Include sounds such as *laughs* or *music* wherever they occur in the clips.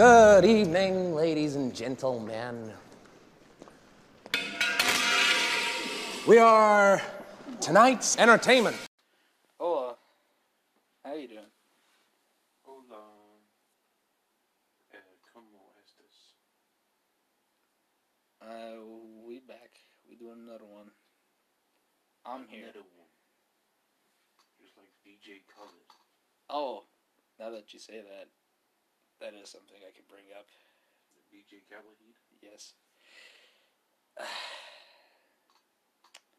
Good evening, ladies and gentlemen. We are tonight's entertainment. Hola. How you doing? Hola. Eh, ¿Cómo estás? Uh, we back. We doing another one. I'm here. Another one. Just like DJ Khaled. Oh, now that you say that, that is something I could bring up. Khaled heat. Yes. *sighs*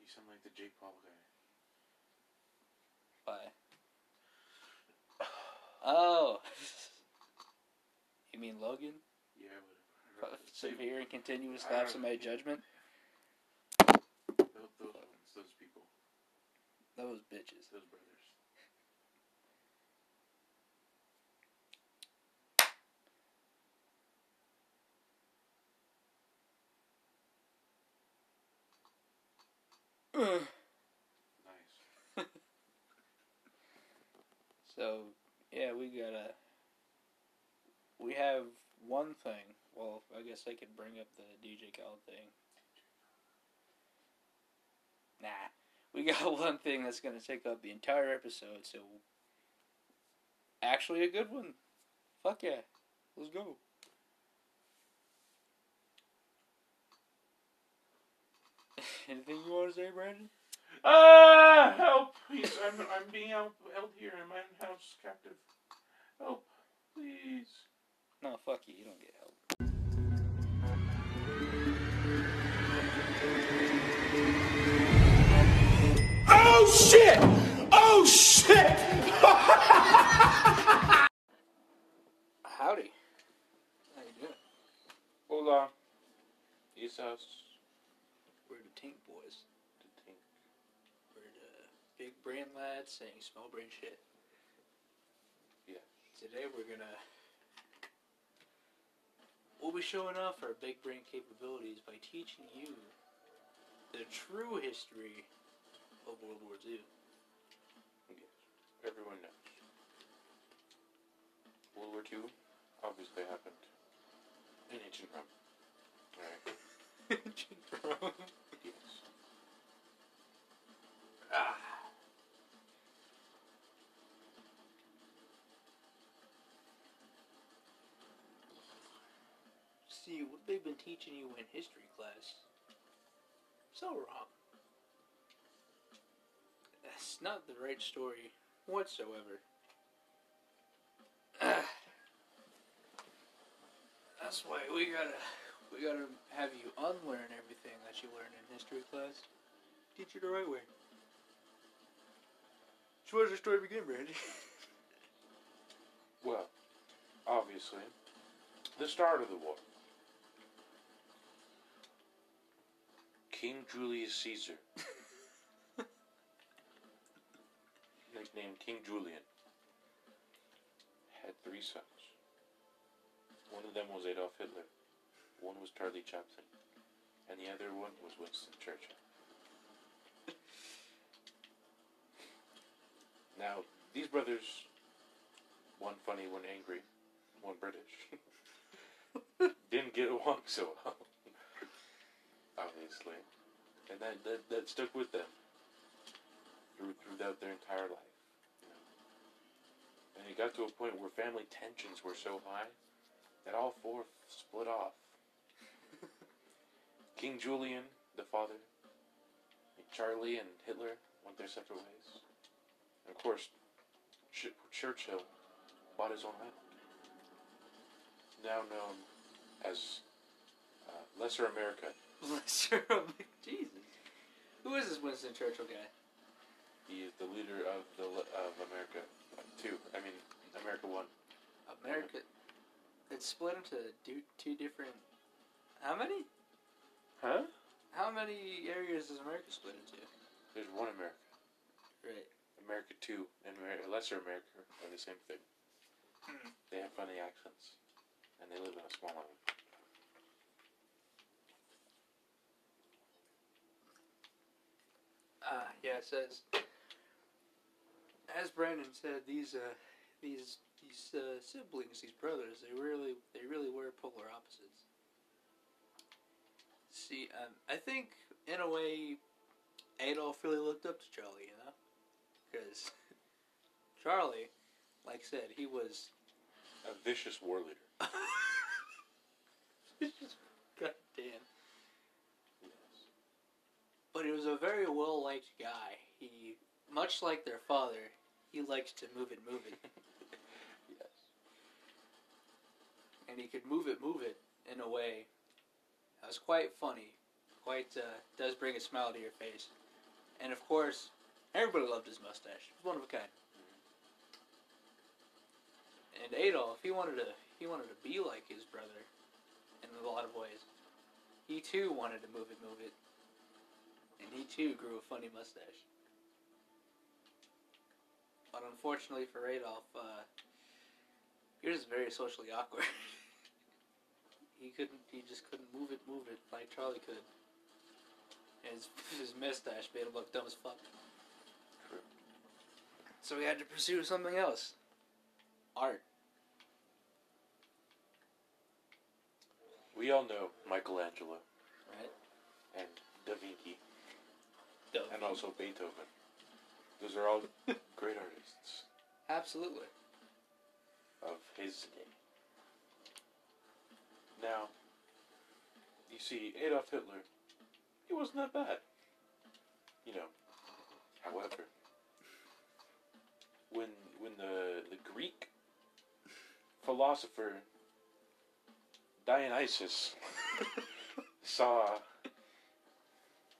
You sound like the Jake Paul guy. Bye. *sighs* Oh. *laughs* you mean Logan? Yeah, whatever. Severe and continuous lapse in my judgment? Those, those ones, those people, Those bitches. those brothers. Nice. *laughs* So, yeah, we gotta. We have one thing. Well, I guess I could bring up the DJ Khaled thing. Nah. We *laughs* got one thing that's gonna take up the entire episode, so. Actually, a good one. Fuck yeah. Let's go. Anything you want to say, Brandon? Ah, help! Please, I'm, I'm being held, held here in my house captive. Help, please. No, fuck you. You don't get help. Oh shit! Oh shit! Howdy. How you doing? Hola. Jesus. We're the Tink Boys. The tink. We're the brain lads saying small brain shit. Yeah. Today we're gonna we'll be showing off our big brain capabilities by teaching you the true history of World War II. Yes. Everyone knows. World War II obviously happened in ancient Rome. *laughs* Alright. ancient Rome? Yes. ah. See what they've been teaching you in history class. So wrong. That's not the right story whatsoever. *sighs* That's why we gotta we gotta have you unlearn everything that you learned in history class. Teach you the right way. So where does the story begin, Brandy? *laughs* Well, obviously, the start of the war. King Julius Caesar, *laughs* nicknamed King Julian, had three sons. One of them was Adolf Hitler, one was Charlie Chaplin, and the other one was Winston Churchill. Now, these brothers, one funny, one angry, one British, *laughs* didn't get along so well. *laughs* Obviously. And that, that, that stuck with them through, throughout their entire life. You know? And it got to a point where family tensions were so high that all four split off. *laughs* King Julian, the father, Charlie and Hitler went their separate ways. And of course, Ch- Churchill bought his own island, now known as uh, Lesser America. Sure, Jesus. Who is this Winston Churchill guy? He is the leader of the of America two. I mean, America one. America. It's split into two, two different. How many? Huh? How many areas is America split into? There's one America. Right. America two and Amer- Lesser America are the same thing. Hmm. They have funny accents, and they live in a small island. Ah, yeah. It says, as Brandon said, these uh, these these uh, siblings, these brothers, they really, they really were polar opposites. See, um, I think in a way, Adolf really looked up to Charlie, you know, because *laughs* Charlie, like I said, he was A vicious war leader. *laughs* God damn. But he was a very well liked guy. He, much like their father, he liked to move it, move it, *laughs* Yes. and he could move it, move it in a way that was quite funny. Quite uh, does bring a smile to your face. And of course, everybody loved his mustache. It was one of a kind. And Adolf, he wanted to he wanted to be like his brother in a lot of ways. He too wanted to move it, move it. And he too grew a funny mustache. But unfortunately for Adolf, uh, he was very socially awkward. *laughs* he couldn't, he just couldn't move it, move it like Charlie could. And his, *laughs* his mustache made him look dumb as fuck. So he had to pursue something else. Art. We all know Michelangelo Right? and Da Vinci And also Beethoven. Those are all *laughs* great artists Absolutely. of his day. Now, you see, Adolf Hitler, he wasn't that bad. You know, however, when when the the Greek philosopher Dionysus *laughs* saw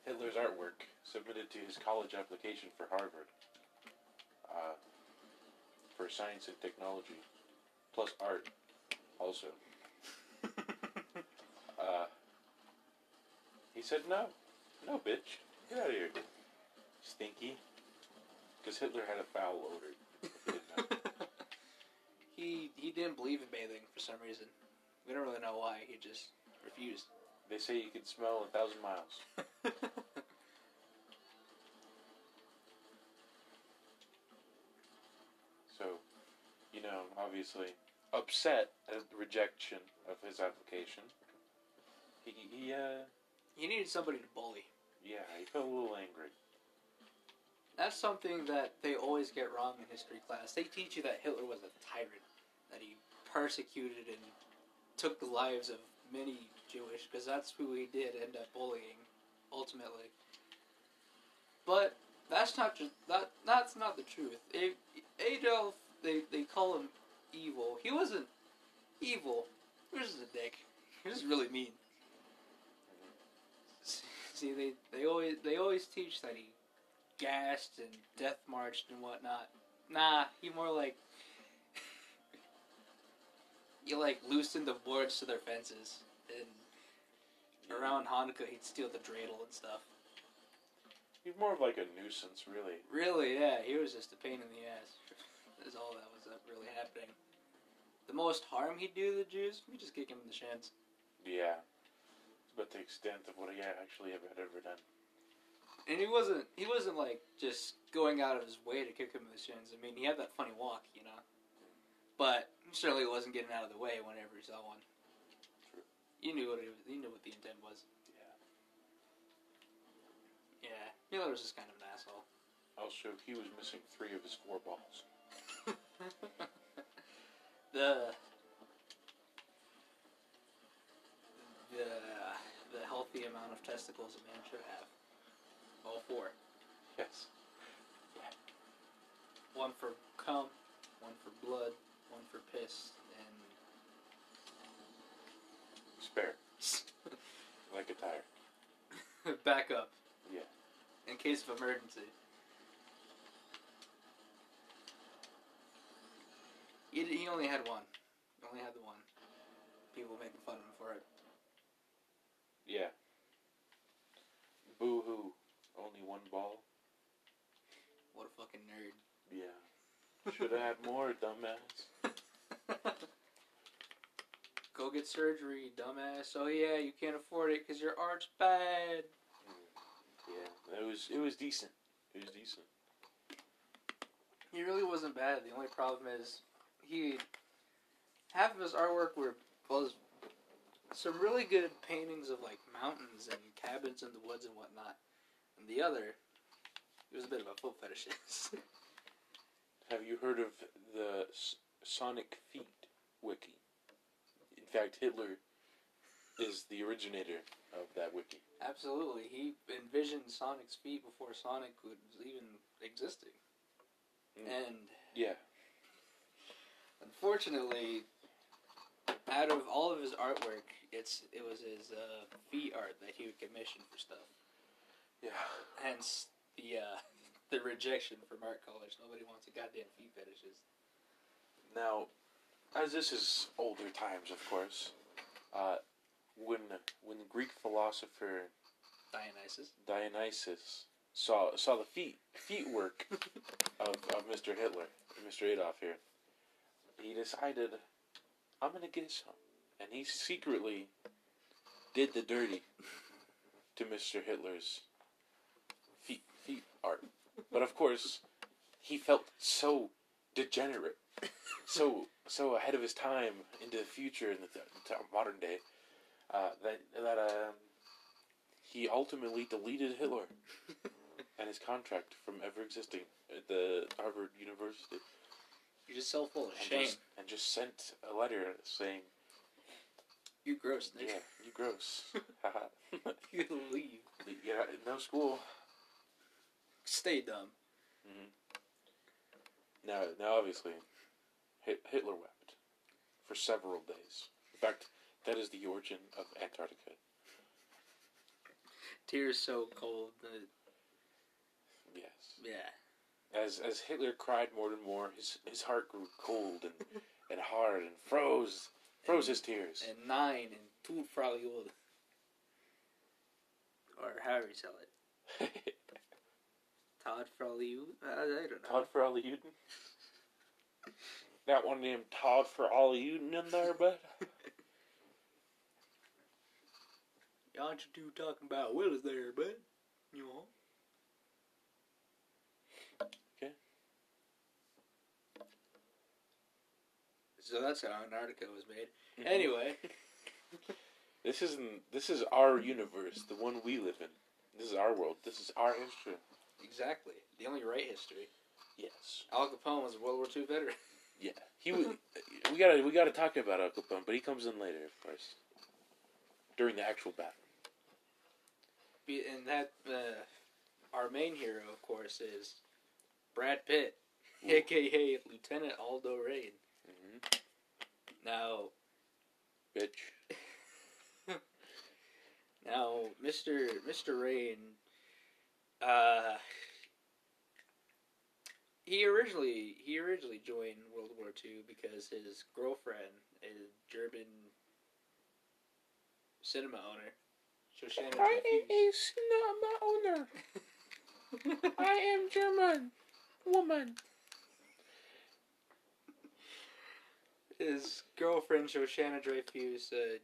Hitler's artwork submitted to his college application for Harvard uh, for science and technology, plus art, also. *laughs* Uh, he said, "No, no, bitch, get out of here, stinky." Because Hitler had a foul odor. if you didn't know. he he didn't believe in bathing for some reason. We don't really know why. He just refused. They say you can smell a thousand miles. *laughs* So, you know, obviously upset at the rejection of his application. He, he uh, he needed somebody to bully. yeah, he felt a little angry. That's something that they always get wrong in history class. They teach you that Hitler was a tyrant, that he persecuted and took the lives of many Jewish, because that's who he did end up bullying, ultimately. But that's not just that. That's not the truth. A- Adolf, they they call him evil. He wasn't evil. He was just a dick. He was really mean. See, they, they always they always teach that he gassed and death marched and whatnot. Nah, he more like *laughs* he like loosened the boards to their fences and around Hanukkah he'd steal the dreidel and stuff. He's more of like a nuisance, really. Really, yeah, he was just a pain in the ass. Is all that was uh, really happening. The most harm he'd do to the Jews, we just kick him in the shins. Yeah. It's about the extent of what he actually ever had ever done. And he wasn't he wasn't like just going out of his way to kick him in the shins. I mean, he had that funny walk, you know. But he certainly wasn't getting out of the way whenever he saw one. You knew what it was. You knew what the intent was. Yeah. Yeah, Hitler was just kind of an asshole. Also, he was missing three of his four balls. *laughs* the the the healthy amount of testicles a man should have. All four. Yes. One for cum, one for blood, one for piss, Spare. *laughs* Like a tire. *laughs* backup Yeah. in case of emergency. He, he only had one. He only had the one. People making fun of him for it. Yeah. Boo hoo. Only one ball. What a fucking nerd. Yeah. Should have had more, dumbass. *laughs* Go get surgery, dumbass. Oh yeah, you can't afford it because your art's bad. Yeah. It was it was decent. It was decent. He really wasn't bad. The only problem is he half of his artwork were was some really good paintings of like mountains and cabins in the woods and whatnot, and the other he was a bit of a foot fetishist. *laughs* Have you heard of the S- Sonic Feet wiki? In fact, Hitler is the originator of that wiki. Absolutely, he envisioned Sonic's feet before Sonic was even existing, Mm. and Yeah. unfortunately, out of all of his artwork, it's it was his uh, feet art that he would commission for stuff. Yeah. Hence the uh, *laughs* the rejection from art college. Nobody wants a goddamn feet fetishes. Now, as this is older times, of course, uh, when when the Greek philosopher Dionysus. Dionysus saw saw the feet feet work *laughs* of, of Mr. Hitler, Mr. Adolf here, he decided, I'm gonna get some, and he secretly did the dirty to Mr. Hitler's feet feet art. But of course, he felt so degenerate, so so ahead of his time into the future in the t- t- modern day uh, that that um, he ultimately deleted Hitler and his contract from ever existing at the Harvard University, You're just so full of and shame. just and just sent a letter saying, You gross "Yeah, you gross, *laughs* You leave. yeah, no school." Stay dumb. Now, now, obviously, Hitler wept for several days. In fact, that is the origin of Antarctica. Tears so cold. That, Yes. yeah. As as Hitler cried more and more, his his heart grew cold and, *laughs* and hard and froze froze his tears. And nine and two probably old. Or however you sell it. *laughs* Todd Frolly. I, I don't know. Todd for Ollie Uden. That one named Todd for Ollie Uden in there, but *laughs* Y'all you two talking about Willis there, bud? You know? Okay. So that's how Antarctica was made. Mm-hmm. Anyway, *laughs* this isn't this is our universe, the one we live in. This is our world. This is our history. Exactly. The only right history. Yes. Al Capone was a World War II veteran. *laughs* Yeah. He was, we gotta we gotta talk about Al Capone, but he comes in later, of course. During the actual battle. Be- And that, uh, our main hero, of course, is Brad Pitt, aka Lieutenant Aldo Raine. Mhm. Now, Bitch. *laughs* now, Mister Mister Raine, uh, he originally he originally joined World War II because his girlfriend, a German cinema owner, Shoshana Dreyfus, not my owner. *laughs* I am German woman. his girlfriend Shoshana Dreyfus, uh,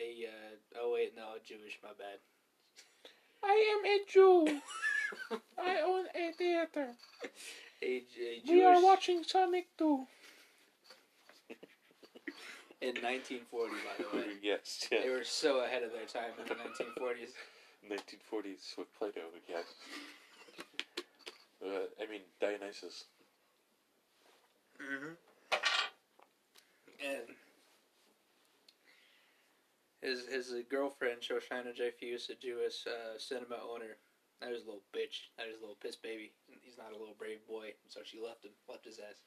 a uh, oh wait no Jewish my bad. I am a Jew. *laughs* I own a theater. *laughs* A, a Jewish We are watching Sonic 2. *laughs* in 1940 by the way. *laughs* yes, They were so ahead of their time in the 1940s. 1940s with Plato, yes. Uh, I mean, Dionysus. Mm-hmm. And his his uh, girlfriend Shoshana Dreyfus, a Jewish uh, cinema owner, that was a little bitch. That was a little piss baby. He's not a little brave boy, so she left him, left his ass.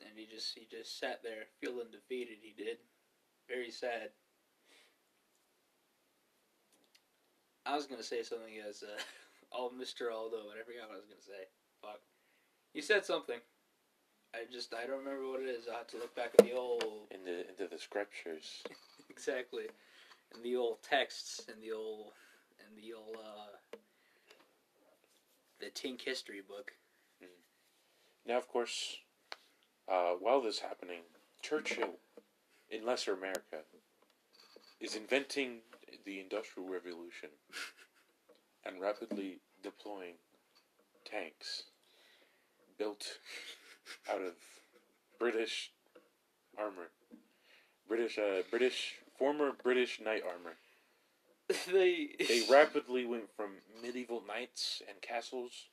And he just he just sat there feeling defeated. He did, very sad. I was gonna say something as uh, *laughs* all Mr. Aldo, but I forgot what I was gonna say. Fuck. You said something. I just I don't remember what it is. I have to look back at the old Into, into the scriptures. *laughs* exactly, and the old texts and the old and the old uh, the Tink history book. Now, of course, uh, while this is happening, Churchill, in Lesser America, is inventing the Industrial Revolution *laughs* and rapidly deploying tanks, built out of British armor. British, uh, British, former British knight armor. *laughs* they They rapidly went from medieval knights and castles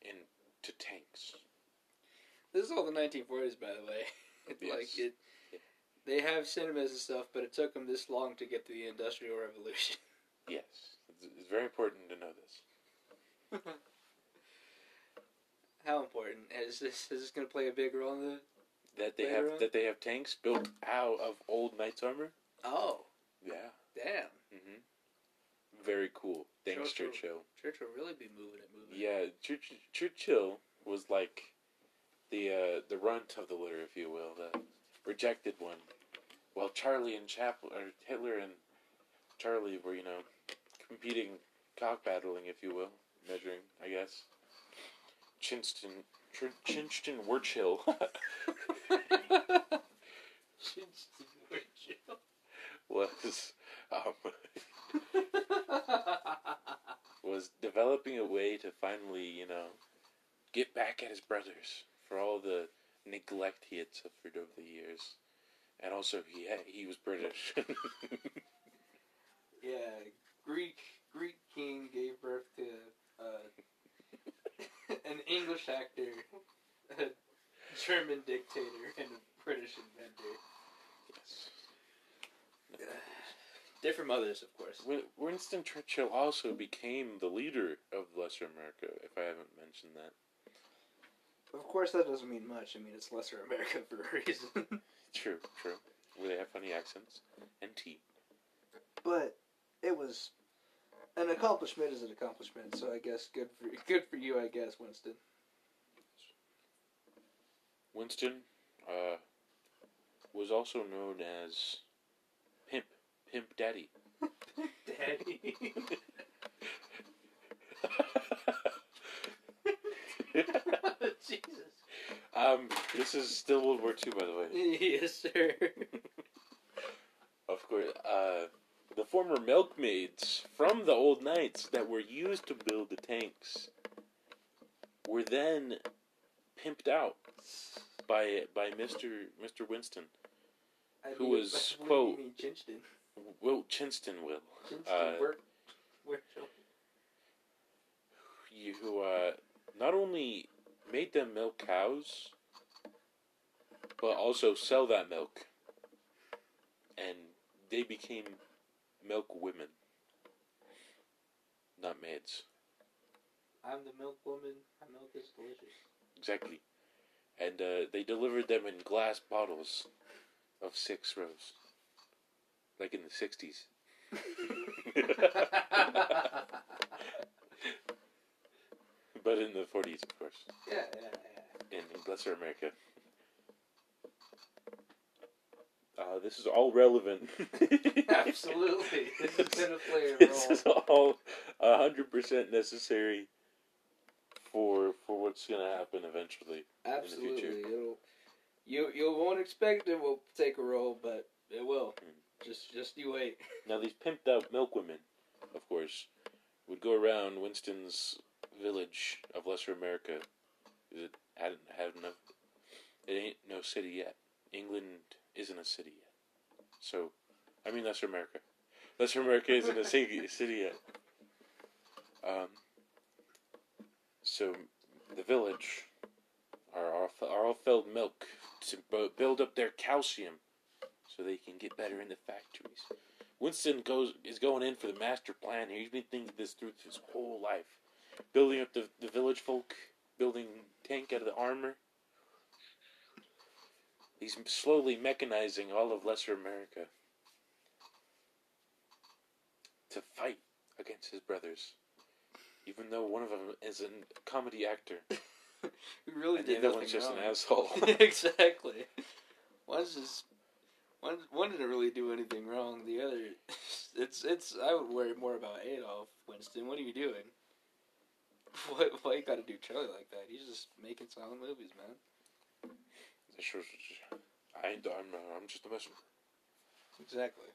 into tanks. This is all the 1940s, by the way. *laughs* Yes. like it, they have cinemas and stuff, but it took them this long to get to the Industrial Revolution. *laughs* Yes, it's, it's very important to know this. How important is this? Is this going to play a big role in the? That they have on? that they have tanks built out of old knights armor. Oh, Yeah. damn! hmm Very cool. Thanks, Churchill. Churchill. Church will really be moving it, moving. Yeah, Church- Churchill was like the uh, the runt of the litter, if you will, the rejected one. While Charlie and Chaplin, or Hitler and Charlie were, you know, competing, cock battling, if you will, measuring, I guess. Chinston, Ch- Chinston Churchill *laughs* *laughs* was um, *laughs* was developing a way to finally, you know, get back at his brothers for all the neglect he had suffered over the years, and also he had, he was British. *laughs* yeah, Greek Greek king gave birth to uh, *laughs* an English actor, a German dictator, and a British inventor. Yes. *sighs* Different mothers, of course. Win- Winston Churchill also became the leader of Lesser America, if I haven't mentioned that. Of course, that doesn't mean much. I mean, it's lesser America for a reason. *laughs* True, true. Where they have funny accents and tea. but it was an accomplishment is an accomplishment. So I guess good for *laughs* good for you, I guess, Winston. Winston uh, was also known as Pimp, Daddy. Daddy. Jesus. *laughs* um, this is still World War II, by the way. Yes, sir. Of course, uh, the former milkmaids from the old knights that were used to build the tanks were then pimped out by by Mister Mister Winston, I Who mean, was, *laughs* quote, mean, Chinston? Will Chinston will, Chinston uh, work, work. you who uh, not only made them milk cows, but also sell that milk, and they became milk women, not maids. I'm the milk woman. My milk is delicious. Exactly. And uh, they delivered them in glass bottles of six rows. Like in the 60s. *laughs* but in the 40s, of course. yeah, yeah, yeah. In Lesser America. Uh, this is all relevant. *laughs* Absolutely. This is gonna play a role. *laughs* This role. is all 100% necessary for for what's going to happen eventually. Absolutely. future. It'll you you won't expect it will take a role, but it will. Mm. Just just you wait. *laughs* Now these pimped out milk women, of course, would go around Winston's village of Lesser America. It hadn't had enough. It ain't no city yet. England isn't a city yet. So, I mean Lesser America. Lesser America isn't a city, *laughs* city yet. Um. So, the village are all, are all filled milk to build up their calcium, so they can get better in the factories. Winston goes is going in for the master plan here. He's been thinking this through his whole life, building up the the village folk, building tank out of the armor. He's slowly mechanizing all of Lesser America to fight against his brothers, even though one of them is a comedy actor *laughs* We really and the did other nothing one's just an asshole. *laughs* exactly. One's just one. One didn't really do anything wrong. The other, *laughs* it's it's. I would worry more about Adolf Winston. What are you doing? *laughs* Why, why you gotta do Charlie like that? He's just making silent movies, man. Sure, I ain't, I'm, uh, I'm just a messenger. Exactly.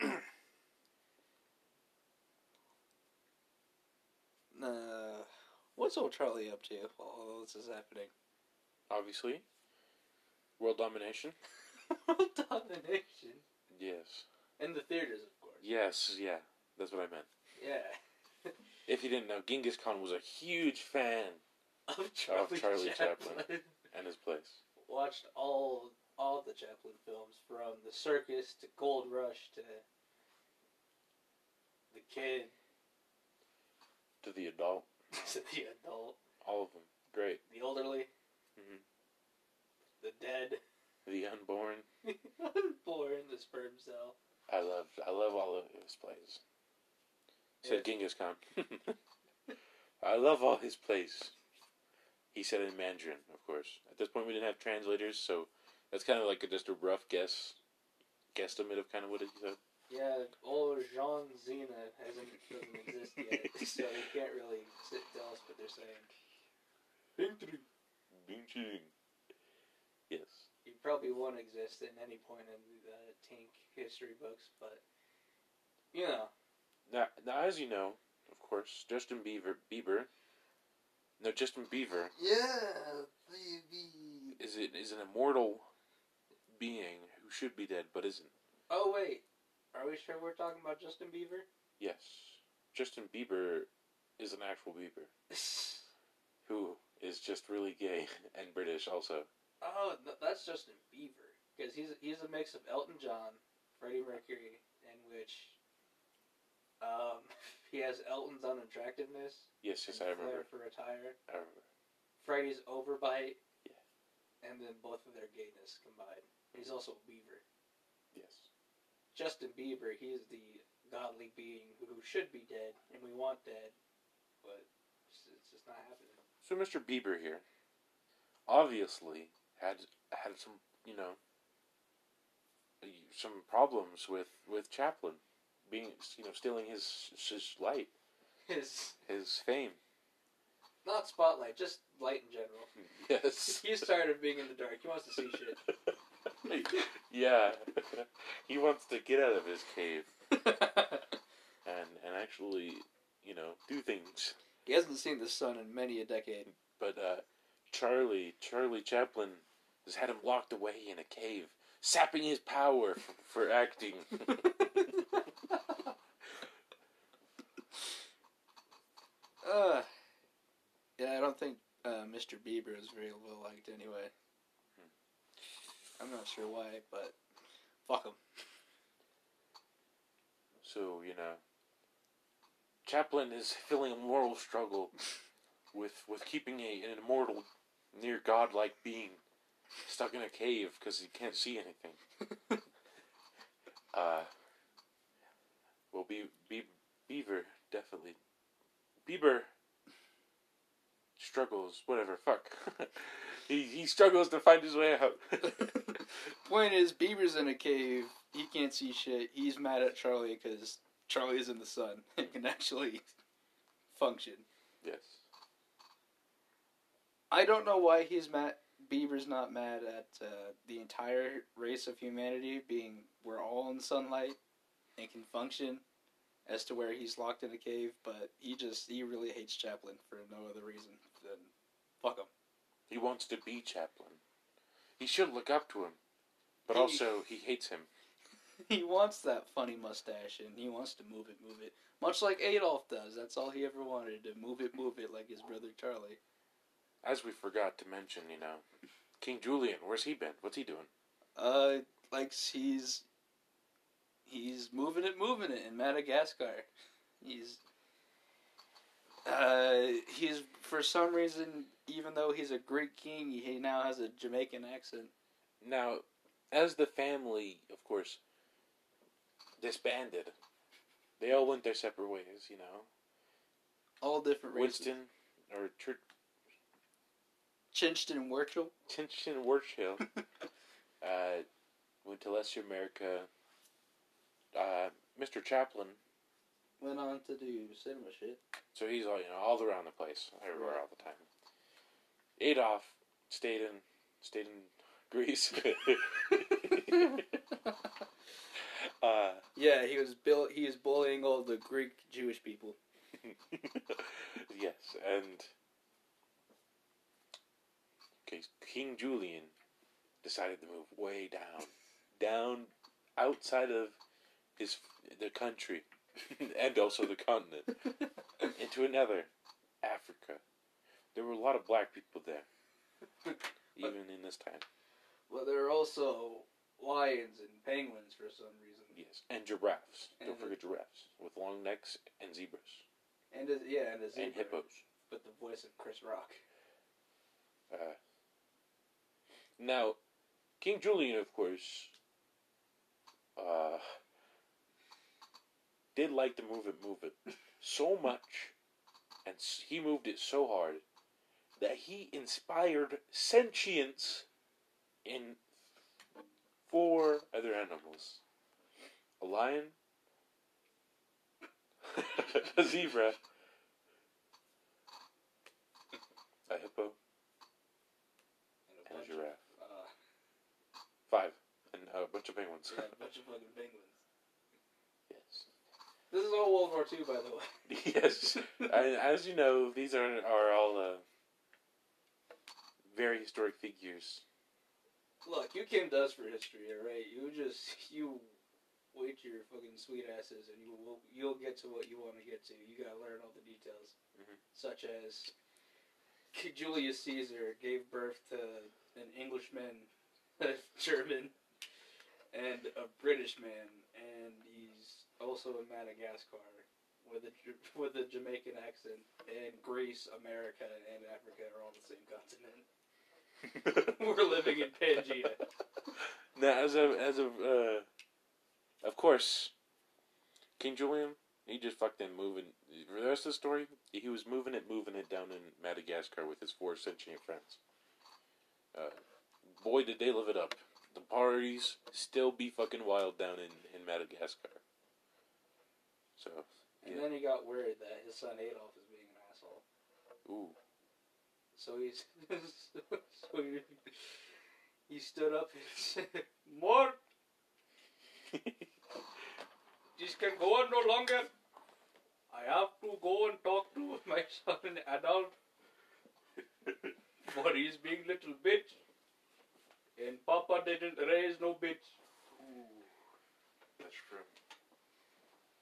*clears throat* uh, What's old Charlie up to while all this is happening? Obviously, world domination. *laughs* World *laughs* domination. Yes. In the theaters, of course. Yes. Yeah. That's what I meant. Yeah. If you didn't know, Genghis Khan was a huge fan *laughs* Of Charlie, Charlie Chaplin. Chaplin. and his place. Watched all all the Chaplin films from The Circus to Gold Rush to The Kid To the adult, *laughs* to The Adult, all of them. Great. The Elderly, Mhm. The Dead, The unborn. *laughs* Born, The Sperm Cell. I love. I love all of his plays. Said Yeah. Genghis Khan. *laughs* *laughs* I love all his plays. He said in Mandarin, of course. At this point, we didn't have translators, so that's kind of like a, just a rough guess, guesstimate of kind of what he said. Yeah, old Jean Zena hasn't doesn't exist yet, so you can't really sit, tell us what they're saying. Yes. He probably won't exist at any point in the Tink history books, but you know, Now, now, as you know, of course, Justin Bieber, Bieber, no, Justin Bieber yeah, baby. is it is an immortal being who should be dead but isn't. Oh wait, are we sure we're talking about Justin Bieber? Yes, Justin Bieber is an actual Bieber *laughs* who is just really gay and British also. Oh, no, that's Justin Bieber because he's he's a mix of Elton John, Freddie Mercury, in which um, *laughs* he has Elton's unattractiveness Yes, yes, I remember. for attire. I remember. Freddie's overbite, Yeah. and then both of their gayness combined. He's also a beaver. Yes. Justin Bieber, he is the godly being who should be dead, and we want dead, but it's, it's just not happening. So Mr. Bieber here obviously had had some, you know, some problems with with Chaplin being, you know, stealing his his light, His his fame. not spotlight, just light in general. *laughs* Yes. *laughs* He's tired of being in the dark. He wants to see shit. *laughs* yeah. he wants to get out of his cave and and actually, you know, do things. he hasn't seen the sun in many a decade. But uh, Charlie, Charlie Chaplin, has had him locked away in a cave, sapping his power for, for acting. *laughs* uh, yeah, I don't think uh, Mr. Bieber is very well liked anyway. I'm not sure why, but fuck him. so you know, Chaplin is feeling a moral struggle *laughs* with with keeping a, an immortal, near godlike being stuck in a cave because he can't see anything. *laughs* uh, well, Be- Be- Beaver definitely. Bieber struggles. Whatever. Fuck. *laughs* he he struggles to find his way out. *laughs* Point is, Bieber's in a cave. He can't see shit. He's mad at Charlie because Charlie is in the sun and can actually function. yes. I don't know why he's mad. Bieber's not mad at uh, the entire race of humanity being we're all in sunlight and can function, as to where he's locked in a cave. But he just he really hates Chaplin for no other reason than fuck him. He wants to be Chaplin. He should look up to him, but He- also he hates him. *laughs* He wants that funny mustache and he wants to move it, move it, much like Adolf does. That's all he ever wanted to move it, move it, like his brother Charlie. As we forgot to mention, you know, King Julian. Where's he been? What's he doing? Uh, like he's he's moving it, moving it in Madagascar. He's uh he's for some reason, even though he's a Greek king, he now has a Jamaican accent. Now, as the family, of course, disbanded, they all went their separate ways. You know, All different races. Winston or Church Chinston Churchill. Chinchin Churchill uh, went to Lesser America. Uh, Mr. Chaplin, Went on to do cinema shit. so he's all you know all around the place, everywhere, all the time. Adolf stayed in stayed in *laughs* Greece. *laughs* *laughs* uh, Yeah, he was built. He was bullying all the Greek Jewish people. yes, and Okay, King Julian decided to move way down, down outside of his the country, *laughs* and also the continent, *laughs* into another Africa. There were a lot of black people there, *laughs* even in this time. Well, there are also lions and penguins for some reason. Yes, and giraffes. Don't forget giraffes with long necks and zebras And a, yeah, and a zebra. and hippos. With the voice of Chris Rock. Uh, now, King Julian, of course, uh, did like to move it, move it so much, and he moved it so hard that he inspired sentience in four other animals: a lion, *laughs* a zebra, a hippo, And and a giraffe. Uh, Five. And a bunch of penguins. yeah, a bunch of fucking penguins. yes. This is all World War II, by the way. *laughs* yes. And as you know, these are are all uh, very historic figures. Look, you came to us for history, alright? You just, you wait your fucking sweet asses and you will, you'll get to what you want to get to. You gotta learn all the details. Mhm. Such as Julius Caesar gave birth to an Englishman, a *laughs* German, and a British man, and he's also in Madagascar with a *laughs* with a Jamaican accent. And Greece, America, and Africa are all the same continent. *laughs* We're living in Pangea. Now, as of as of uh, of course, King Julian, he just fucking moving. For the rest of the story, he was moving it, moving it down in Madagascar with his four sentient friends. Uh, boy, did they live it up. The parties still be fucking wild down in in Madagascar. So, And then he got worried that his son Adolf is being an asshole. ooh, So he's *laughs* so he, he stood up and *laughs* said, "More, *laughs* this can go on no longer. I have to go and talk to my son Adolf, for he's being little bitch, and Papa didn't raise no bitch." that's true.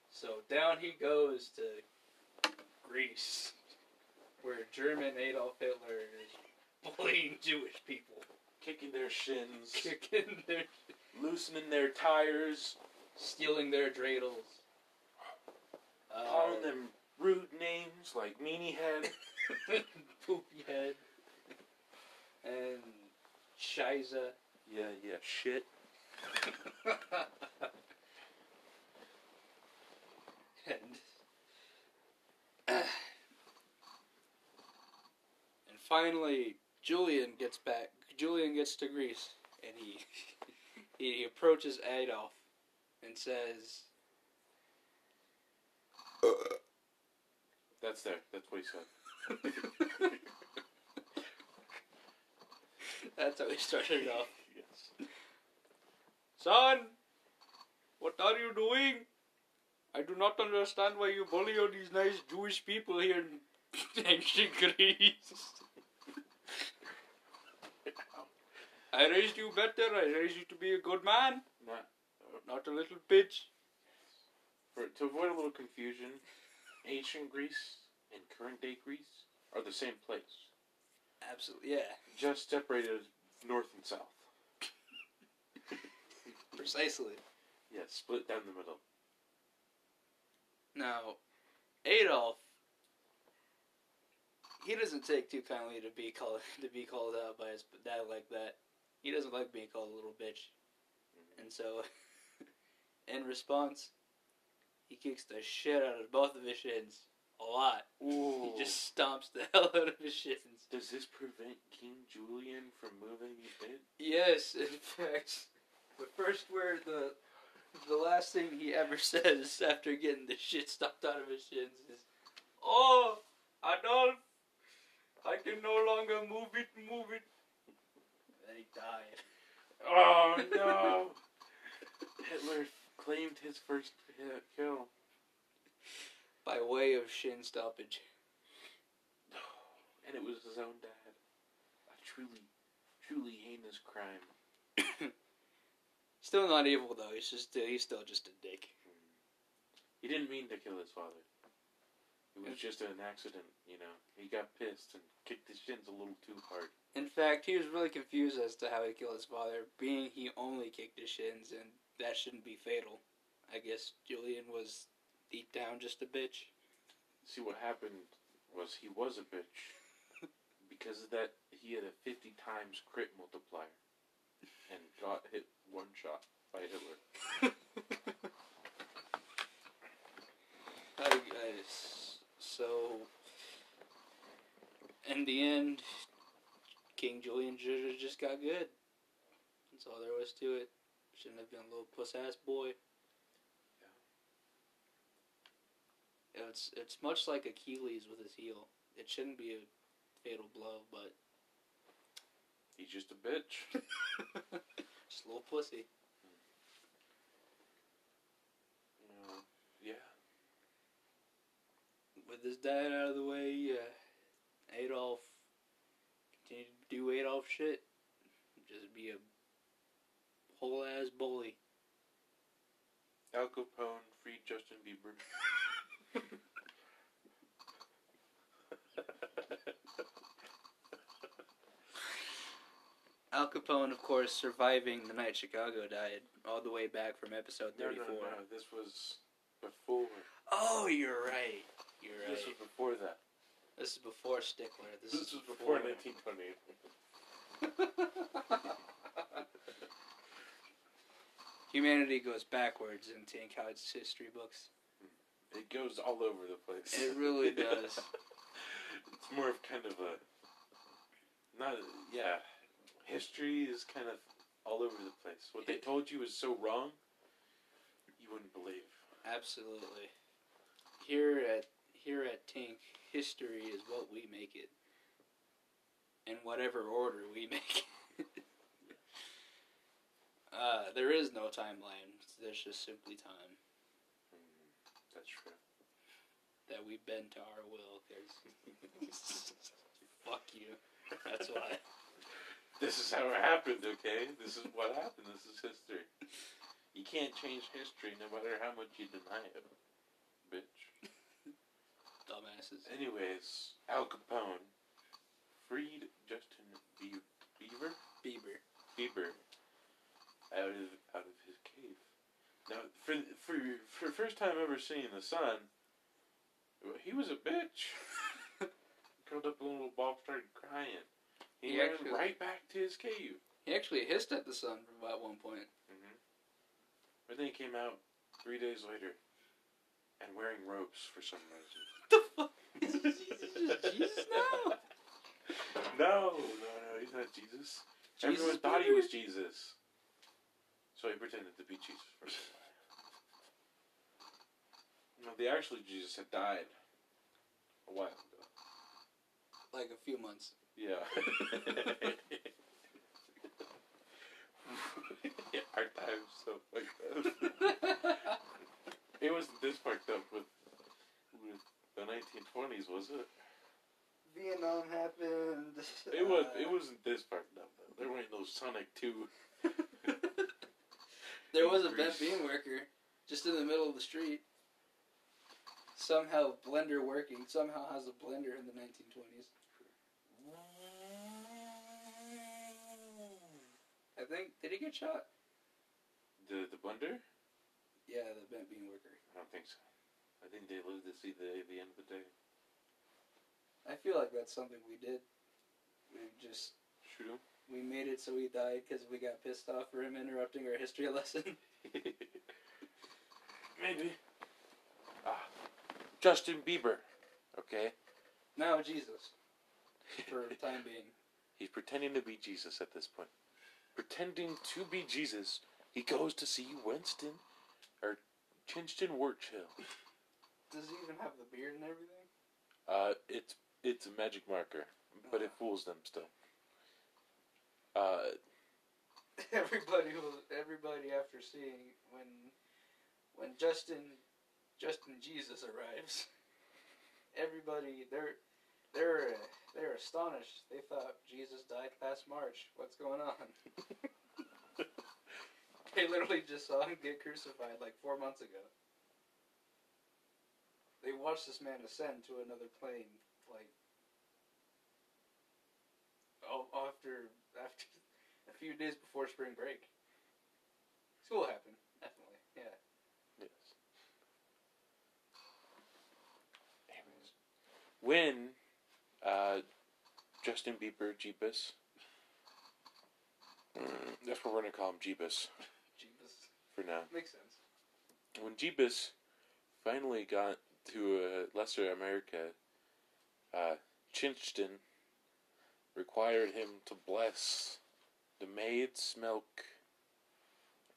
So down he goes to Greece, where German Adolf Hitler is bullying Jewish people, Kicking their shins, kicking their, loosening their tires, stealing their dreidels, uh, calling them rude names like meanie head. *laughs* poopy head, and Shiza. Yeah, yeah, shit. and and finally Julian gets back. Julian gets to Greece, and he *laughs* he approaches Adolf and says, That's there. That's what he said. *laughs* *laughs* "That's how he started off." *laughs* Yes. Son, what are you doing? I do not understand why you bully all these nice Jewish people here in *laughs* ancient Greece. I raised you better. I raised you to be a good man, Not, not a little bitch. for, to avoid a little confusion, ancient Greece and current day Greece are the same place, Absolutely, yeah, just separated north and south. precisely. Yeah, split down the middle. Now, Adolf, he doesn't take too kindly to be called *laughs* to be called out by his dad like that. He doesn't like being called a little bitch, mm-hmm. and so, *laughs* in response, he kicks the shit out of both of his shins a lot. Ooh. He just stomps the *laughs* hell out of his shins. Does this prevent King Julian from moving it? Yes, in fact, the first word, the the last thing he ever *laughs* says after getting the shit stomped out of his shins is, "Oh, Adolf, I can no longer move it, move it." And he died. Oh *laughs* no! Hitler claimed his first kill. By way of shin stoppage. *sighs* And it was his own dad. A truly truly heinous crime. *coughs* Still not evil though. He's just he's still just a dick. Hmm. He didn't mean to kill his father. It was just an accident, you know. He got pissed and kicked his shins a little too hard. In fact, he was really confused as to how he killed his father, being he only kicked his shins, and that shouldn't be fatal. I guess Julian was deep down just a bitch. See, what happened was he was a bitch. *laughs* because of that, he had a 50 times crit multiplier. And got hit one shot by Hitler. I, I, so, in the end, King Julien just got good. That's all there was to it. Shouldn't have been a little puss ass boy. It's it's much like Achilles with his heel. It shouldn't be a fatal blow, but He's just a bitch. *laughs* just a little pussy. You yeah. With his dad out of the way, uh, Adolf continued to do Adolf shit. Just be a whole ass bully. Al Capone freed Justin Bieber. *laughs* Al Capone, of course, surviving the night Chicago died, all the way back from episode no, 34. no, no. This was before. Oh, you're right. You're right. This was before that. This is before Stickler. This, This is was before 1928. *laughs* Humanity goes backwards in Tankhouse history books. It goes all over the place. It really does. *laughs* it's more of kind of a not yeah. History is kind of all over the place. What they told you is so wrong, you wouldn't believe. Absolutely. Here at here at Tink, history is what we make it. In whatever order we *laughs* make it. uh, there is no timeline. There's just simply time That's true. that we bend to our will. Cause *laughs* fuck you. That's why. This is how it happened, okay? This is what happened. This is history. You can't change history no matter how much you deny it. Bitch. Dumbasses. Anyways, Al Capone freed Justin Bie- Bieber? Bieber. Bieber out of out of his cave. Now, for for for first time ever seeing the sun, he was a bitch. *laughs* Curled up in a little ball, started crying. He, He ran actually- right back to his cave. He actually hissed at the sun about one point. Mm-hmm. But then he came out three days later, and wearing robes for some reason. the fuck? Is Jesus, Jesus *laughs* now? No, no, no, he's not Jesus. Jesus Everyone thought he was Jesus. So he pretended to be Jesus for a while. No, the actual Jesus had died a while ago. Like a few months. Yeah. *laughs* yeah, our time's so fucked up. It wasn't this fucked up with with the 1920s, was it? Vietnam happened. It was. It uh, wasn't this fucked up though. There weren't no Sonic Two. *laughs* There was a bent beam worker just in the middle of the street. Somehow blender working. Somehow has a blender in the 1920s. I think did he get shot? The the blender? Yeah, the Ben Bean worker. I don't think so. I think they lived to see the the end of the day. I feel like that's something we did. We just Shoot him. we made it so he died because we got pissed off for him interrupting our history *laughs* lesson. *laughs* Maybe. Ah, Justin Bieber. Okay. now Jesus, for the time being. *laughs* He's pretending to be Jesus at this point. Pretending to be Jesus, he goes to see Winston or Chinston Churchill. Does he even have the beard and everything? Uh, it's it's a magic marker, but it fools them still. Uh, *laughs* everybody will everybody after seeing when when Justin Justin Jesus arrives *laughs* everybody they're They're they're astonished. They thought Jesus died last March. What's going on? *laughs* they literally just saw him get crucified like four months ago. They watched this man ascend to another plane, like oh, after after *laughs* a few days before spring break. School happened, definitely. Yeah. Yes. When uh, Justin Bieber, Jeebus, mm, that's what we're gonna call him, Jeebus, Jeebus. for now. Makes sense. When Jeebus finally got to uh, Lesser America, uh, Chinston required him to bless the maid's milk,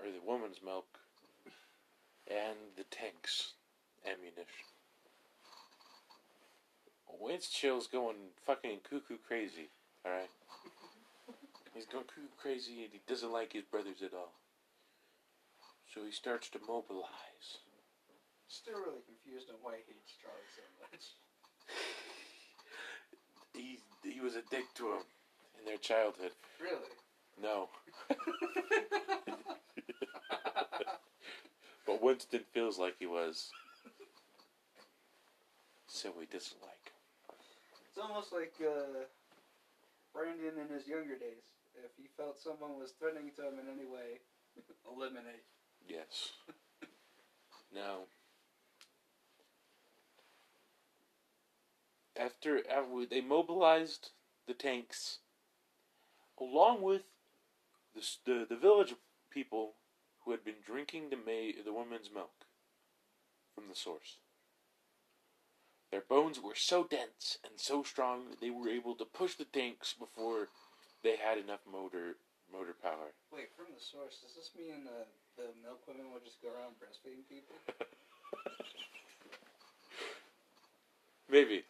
or the woman's milk, and the tank's ammunition. Windchill's going fucking cuckoo crazy, alright? He's going cuckoo crazy and he doesn't like his brothers at all. So he starts to mobilize. Still really confused on why he hates Charlie so much. *laughs* He, he was a dick to him in their childhood. Really? No. *laughs* but Winston feels like he was. So he doesn't like. It's almost like uh, Brandon in his younger days. If he felt someone was threatening to him in any way, *laughs* eliminate. Yes. Now, after, after they mobilized the tanks, along with the, the the village people who had been drinking the ma- the woman's milk from the source. Their bones were so dense and so strong that they were able to push the tanks before they had enough motor motor power. Wait, from the source, does this mean uh, the milk women will just go around breastfeeding people? *laughs* Maybe.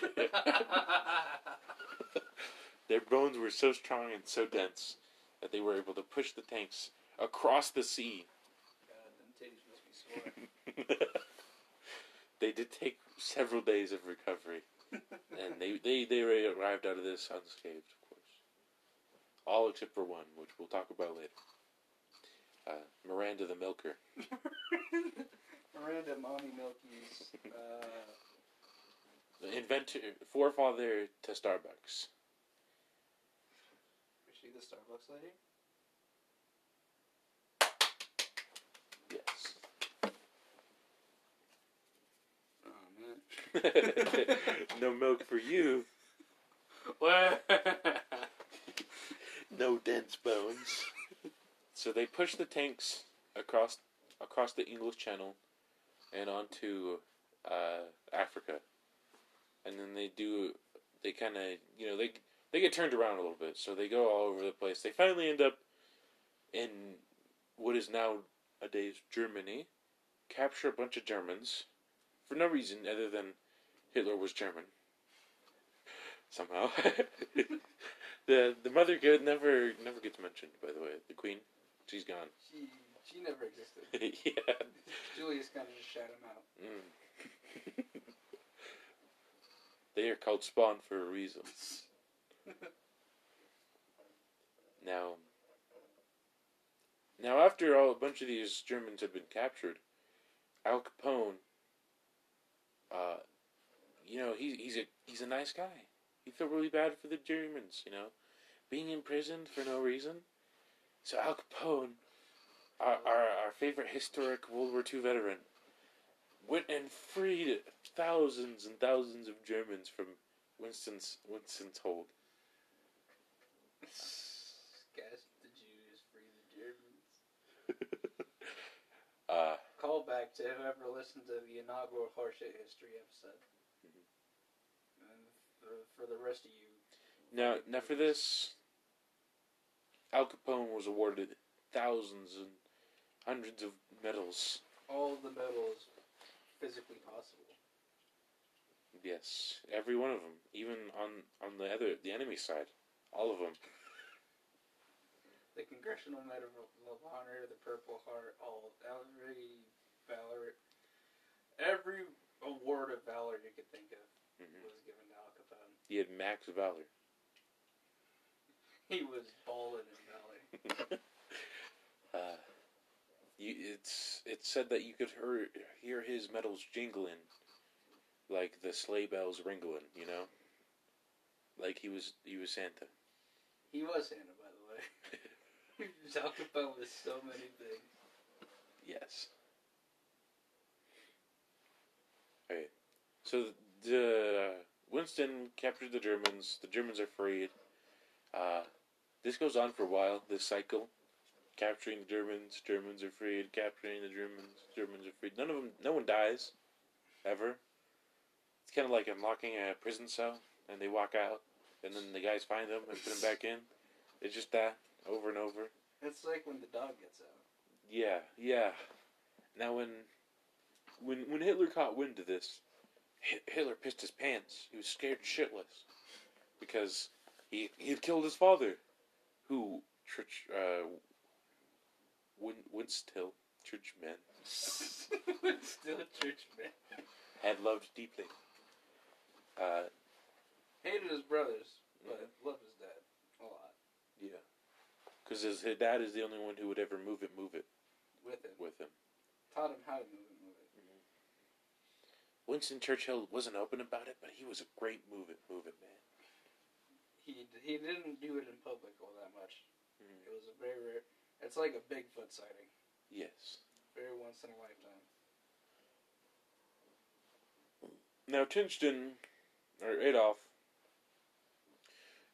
*laughs* Their bones were so strong and so dense that they were able to push the tanks across the sea. God, them titties must be sore. *laughs* They did take several days of recovery, *laughs* and they, they, they arrived out of this unscathed, of course. All except for one, which we'll talk about later. Uh, Miranda the Milker. *laughs* Miranda Mommy Milky's. Uh, The inventor, forefather to Starbucks. is she the Starbucks lady? Yes. Oh man. *laughs* no milk for you. *laughs* No dense bones. so they push the tanks across across the English Channel and onto uh, Africa, and then they do they kind of you know they they get turned around a little bit, so they go all over the place. They finally end up in what is now a days Germany, capture a bunch of Germans for no reason other than Hitler was German. Somehow, *laughs* the the mother good never never gets mentioned. By the way, the queen, she's gone. she she never existed. *laughs* yeah. Julius kind of just shot him out. Mm. *laughs* they are called Spawn for a reason. Now, now after all, a bunch of these Germans had been captured, Al Capone, uh, you know, he, he's a he's a nice guy. He felt really bad for the Germans, you know, being imprisoned for no reason. So Al Capone, our, our, our favorite historic World War II veteran, went and freed thousands and thousands of Germans from Winston's Winston's hold. Gas the Jews, free the Germans. *laughs* uh, Call back to whoever listened to the inaugural Horseshit History episode. For, the rest of you, now, now for this, Al Capone was awarded thousands and hundreds of medals. all the medals physically possible. Yes, every one of them, even on on the other the enemy side, all of them. *laughs* The Congressional Medal of Honor, the Purple Heart, all every valor, every award of valor you could think of Mhm. was given Capone. He had max valor. He was balling in Valley. *laughs* *laughs* Uh, you, it's it's said that you could hear hear his medals jingling, like the sleigh bells ringling. You know, like he was he was Santa. He was Santa, by the way. *laughs* about with so many things. Yes. Okay, so the Winston captured the Germans. The Germans are freed. Uh, this goes on for a while. This cycle, capturing the Germans, Germans are freed. Capturing the Germans, Germans are freed. None of them, no one dies, ever. It's kind of like unlocking a prison cell, and they walk out, and then the guys find them and put them back in. It's just that over and over. It's like when the dog gets out. Yeah, yeah. Now when when when Hitler caught wind of this, Hi- Hitler pissed his pants. He was scared shitless because he he had killed his father, who church uh wouldn't churchman Still a church man. had loved deeply. Uh, Hated his brothers, but loved his dad a lot. yeah, because his, his dad is the only one who would ever move it, move it With him. with him. Taught him how to move move it. Winston Churchill wasn't open about it, but he was a great move it, move it man. He, he didn't do it in public all that much. Mhm. It was a very rare. It's like a Bigfoot sighting. Yes. Very once in a lifetime. Now, Tinston, or Adolf,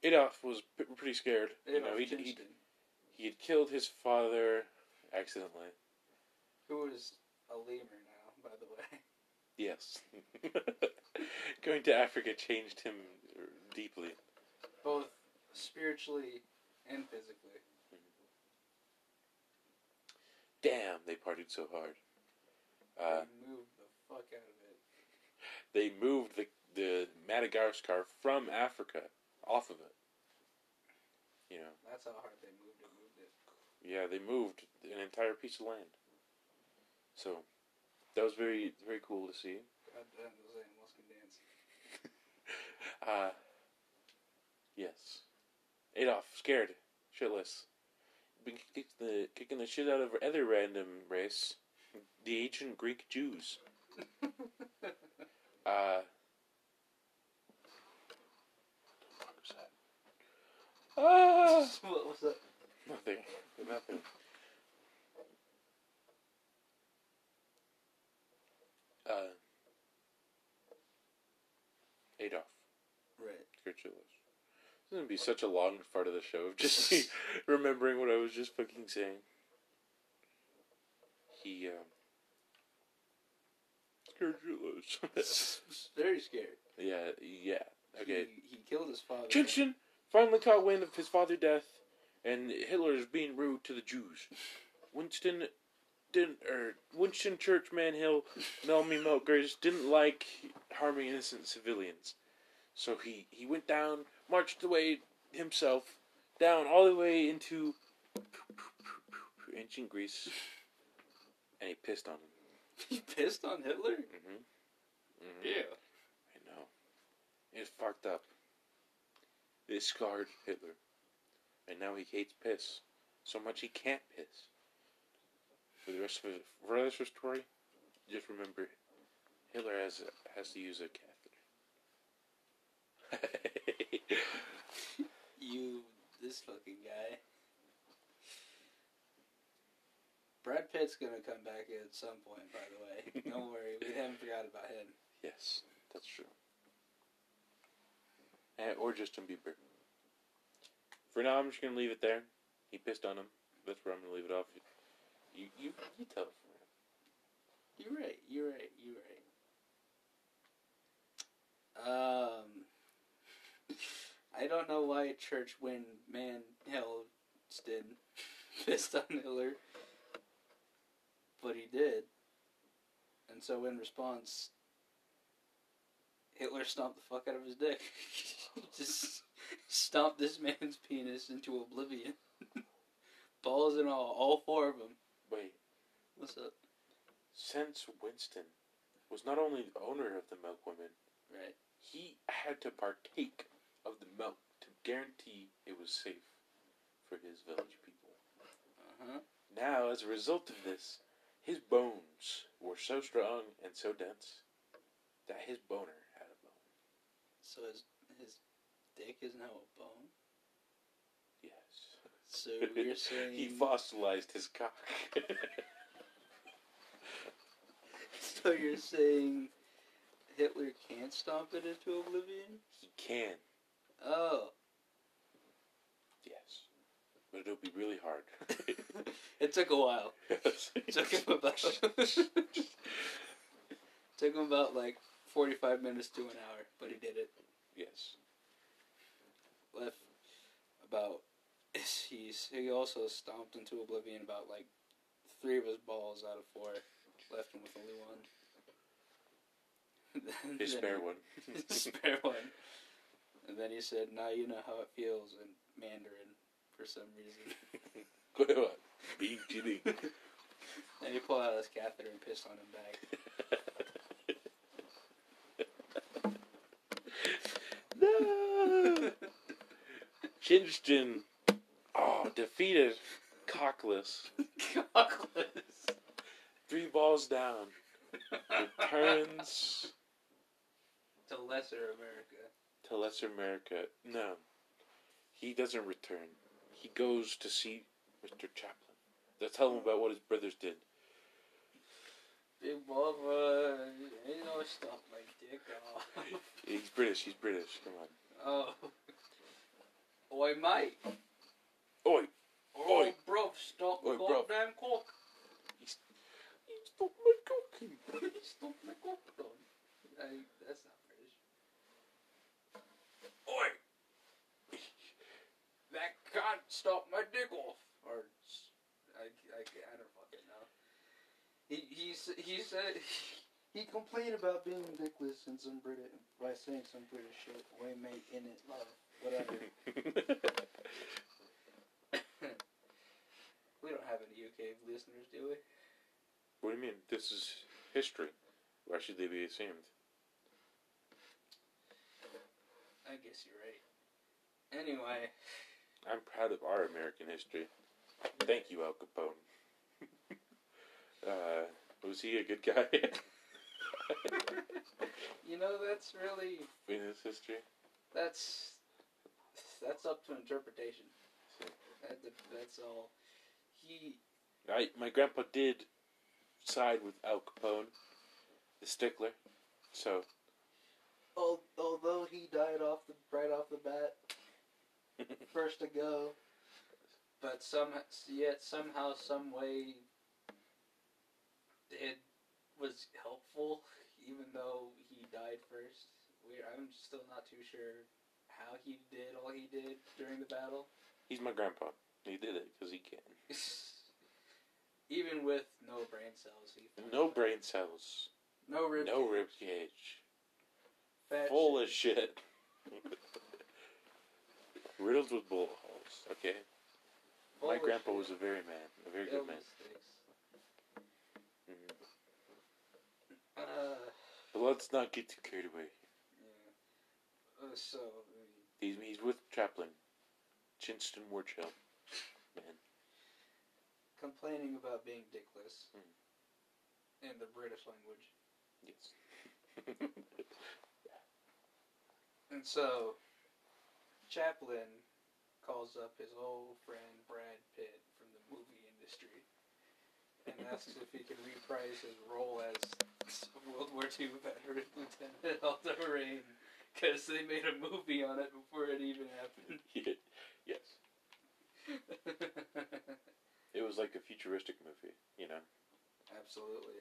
Adolf was p- pretty scared. you know, Adolf he he he had killed his father accidentally. Who was a lemur now, by the way. Yes. *laughs* Going to Africa changed him deeply. Both spiritually and physically. Damn, they partied so hard. Uh, they moved the fuck out of it. they moved the the Madagascar from Africa off of it. You know, That's how hard they moved it, moved it. yeah, they moved an entire piece of land. So that was very very cool to see. God damn, those animals can dance. *laughs* Uh, yes. Adolf, scared, shitless. Been kicking the, kicking the shit out of other random race, the ancient Greek Jews. *laughs* Uh, ah, *laughs* what was that? nothing, nothing. Uh, Adolf. Right. Churchill is. It's gonna be such a long part of the show of just me *laughs* *laughs* remembering what I was just fucking saying. He, um. Churchill *laughs* Very scared. yeah, yeah. Okay. He, he killed his father. Chinchin finally caught wind of his father's death, and Hitler is being rude to the Jews. Winston didn't, or Winston Churchman Hill, Melmy Milkers didn't like harming innocent civilians, so he he went down, marched away himself, down all the way into ancient Greece, and he pissed on him. *laughs* He pissed on Hitler? Mm-hmm. mm-hmm. Yeah. I know. It's fucked up. It scarred Hitler. And now he hates piss. So much he can't piss. For the rest of it, for the rest of the story, just remember Hitler has has to use a catheter. *laughs* You, this fucking guy. Brad Pitt's gonna come back at some point, by the way. *laughs* Don't worry, we haven't forgot about him. yes, that's true. Eh, or Justin Bieber. For now, I'm just gonna leave it there. He pissed on him. That's where I'm gonna leave it off. You you you tell it. You're right. You're right. You're right. Um, *laughs* I don't know why Church when man Helston *laughs* pissed on Hitler, but he did. And so in response, Hitler stomped the fuck out of his dick. *laughs* Just stomped this man's penis into oblivion. Balls and all, all four of them. Wait. What's up? Since Winston was not only the owner of the milk women, Right. he had to partake of the milk to guarantee it was safe for his village people. Uh-huh. Now, as a result of this, his bones were so strong and so dense that his boner had a bone. So his his dick is now a bone. So *laughs* you're saying he fossilized his cock. *laughs* So you're saying Hitler can't stomp it into oblivion? he can, Oh, yes. But it'll be really hard. *laughs* it took a while. It took him about took him about like forty five minutes to an hour, but he did it. yes. Left about *laughs* he's he also stomped into oblivion about like three of his balls out of four. Left him with only one. *laughs* His spare one. *laughs* spare one. And then he said, "Now you know how it feels in Mandarin for some reason." What? Being kidding. And he pulled out his catheter and pissed on him back. no! Chinston, oh, defeated Cockless. *laughs* Cockless. Three balls down. Returns To lesser America. to Lesser America. No. He doesn't return. He goes to see Mr. Chaplin. To tell him about what his brothers did. Big Bubba, you know, stop my dick off. He's British, he's British. Come on. oh. Oi, mate. Oi! Oi. bruv, stop Oi, bruv. goddamn cock. He Stop my cooking! *laughs* stop the cock, that's not British. Oi! *laughs* That can't stop my dick off. Or, I, I, I don't fucking know. He, he, he said, *laughs* he complained about being dickless and some British, by saying some British shit. Way mate in it, love, whatever. *laughs* we don't have any UK listeners, do we? what do you mean? This is history. Why should they be ashamed? I guess you're right. Anyway, I'm proud of our American history. Thank you, Al Capone. *laughs* uh, was he a good guy *laughs* you know that's really in his history? that's that's up to interpretation. That, that's all. He I, my grandpa did side with Al Capone, the stickler. So, al- although he died off the right off the bat, *laughs* first to go, but some yet somehow some way it was helpful, even though he died first. We I'm still not too sure how he did all he did during the battle. He's my grandpa. He did it because he can. *laughs* even with no brain cells, he No brain cells. no rib No cage, rib cage. fat Full shit. of shit. *laughs* Riddled with bullet holes. Okay? Full my grandpa shit. was a very man. A very Ill good man. Mhm. Uh, But let's not get too carried away. yeah. Uh, so, He's, he's with Chaplin. Chinston Warchill. Man. complaining about being dickless Hmm. in the British language. Yes. *laughs* And so, Chaplin calls up his old friend Brad Pitt from the movie industry and asks if he can reprise his role as *laughs* World War II veteran *laughs* Lieutenant Aldo Raine because they made a movie on it before it even happened. *laughs* yes. It was like a futuristic movie, you know? Absolutely.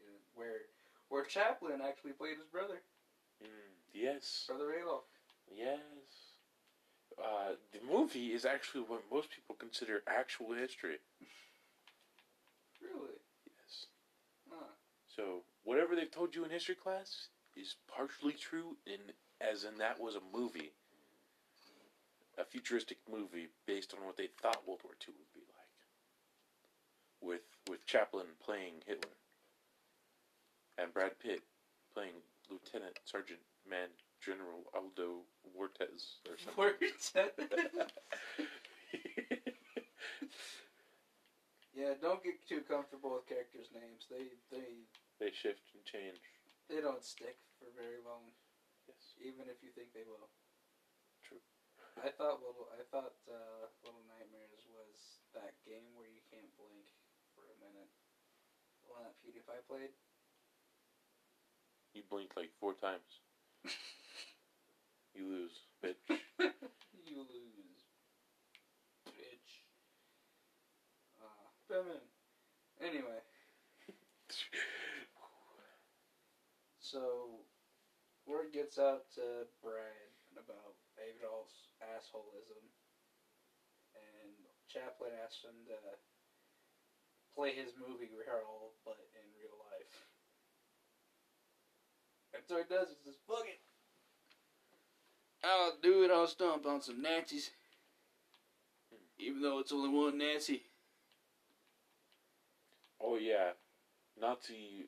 Yeah, Where where Chaplin actually played his brother, Mm, yes. brother Adolf. Yes. Uh, the movie is actually what most people consider actual history. Really? Yes. Huh. So whatever they've told you in history class is partially true, in as in that was a movie, a futuristic movie based on what they thought World War II would be like. With with Chaplin playing Hitler, and Brad Pitt playing Lieutenant Sergeant man, General Aldo Huertas or something. *laughs* Yeah, don't get too comfortable with characters' names. They they they shift and change. they don't stick for very long, Yes. even if you think they will. True. I thought little I thought uh, Little Nightmares was that game where you can't blink for a minute. The one that PewDiePie played. You blink like four times. *laughs* you lose, *laughs* bitch. you lose, bitch. Uh, Batman. Anyway, *laughs* so word gets out to Brad about Adolf's assholism, and Chaplin asks him to play his movie role, but in real life. And so he does. He says, "Fuck it." I'll do it. I'll stomp on some Nazis. Even though it's only one Nazi. Oh yeah, Nazi,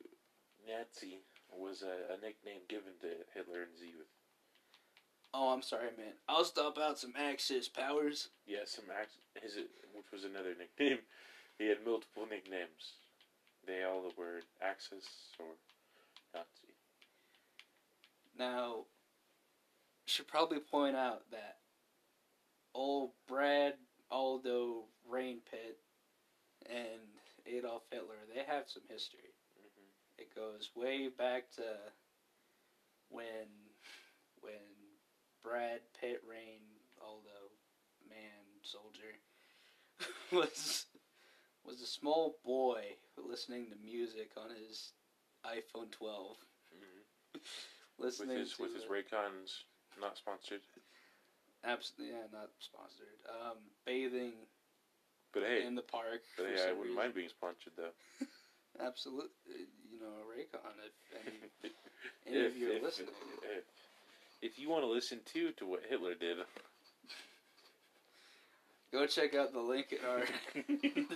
Nazi was a, a nickname given to Hitler and Z. Oh, I'm sorry, man. I'll stomp out some Axis powers. Yeah, some act his which was another *laughs* nickname. He had multiple nicknames. They all were Axis or Nazi. Now, should probably point out that old Brad Aldo Raine Pitt and Adolf Hitler, they have some history. It goes way back to when when Brad Pitt Raine Aldo man soldier *laughs* was was a small boy listening to music on his iPhone 12. hmm *laughs* Listening With his with his Raycons, not sponsored. Absolutely, yeah, not sponsored. Um, bathing But hey, in the park. but hey, I wouldn't reason. mind being sponsored though. *laughs* Absolutely, you know, a Raycon. If any, any of you are listening, If, if you want to listen too to what Hitler did, go check out the link in our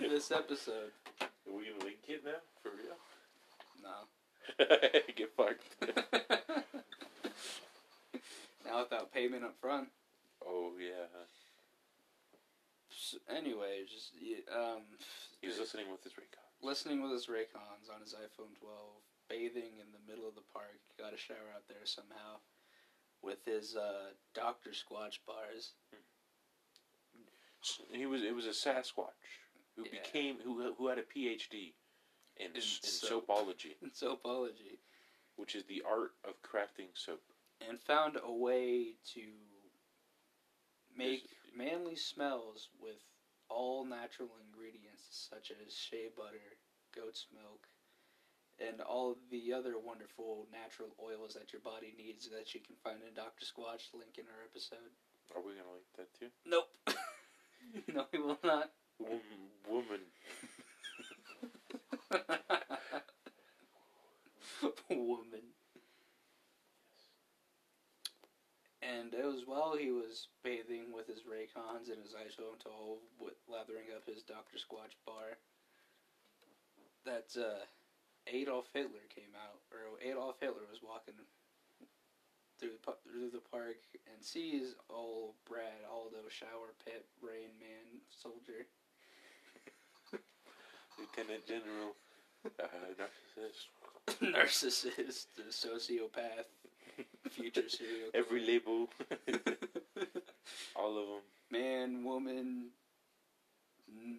*laughs* this episode. are we gonna link it now for real? No. *laughs* Get fucked. *laughs* now without payment up front. oh yeah, So anyway, just um, he was listening with his Raycons. Listening with his Raycons on his iPhone 12, bathing in the middle of the park. Got a shower out there somehow, with his uh, Doctor Squatch bars. He was it was a Sasquatch who Yeah. became who who had a PhD in, In in soap. soapology, *laughs* and soapology, which is the art of crafting soap. and found a way to make manly smells with all natural ingredients such as shea butter, goat's milk, and all the other wonderful natural oils that your body needs that you can find in Dr. Squatch. Link in our episode. Are we gonna link that too? Nope. *laughs* no, we will not. Woman, *laughs* woman. Woman. And it was while he was bathing with his Raycons and his iPhone 12, with lathering up his Dr. Squatch bar, that uh, Adolf Hitler came out, or Adolf Hitler was walking through the, through the park and sees old Brad Aldo Shower Pit Rain Man soldier. Lieutenant General, uh, narcissist. *coughs* narcissist, sociopath, future serial *laughs* Every label, *laughs* all of them. man, woman, n-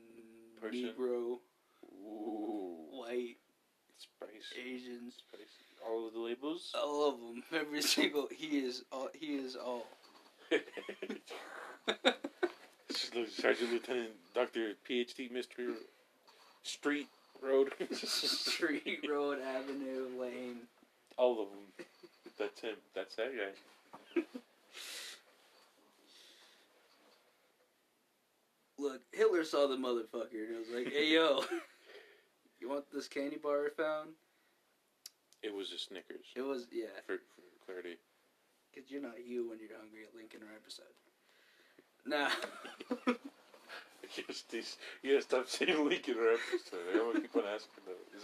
Person. Negro, Ooh, white, spice, Asian, spice. All of the labels. all of them. Every single he is all. He is all. *laughs* Sergeant Lieutenant Doctor PhD Mystery Street Road. Street, road, avenue, lane. All of them. That's him. That's that guy. *laughs* Look, Hitler saw the motherfucker and was like, "Hey yo, *laughs* you want this candy bar I found?" It was a Snickers. It was yeah, For, for clarity. because you're not you when you're hungry. Link in our episode. Nah. *laughs* Yes, these, you gotta stop saying in our episode. To keep on asking though. Is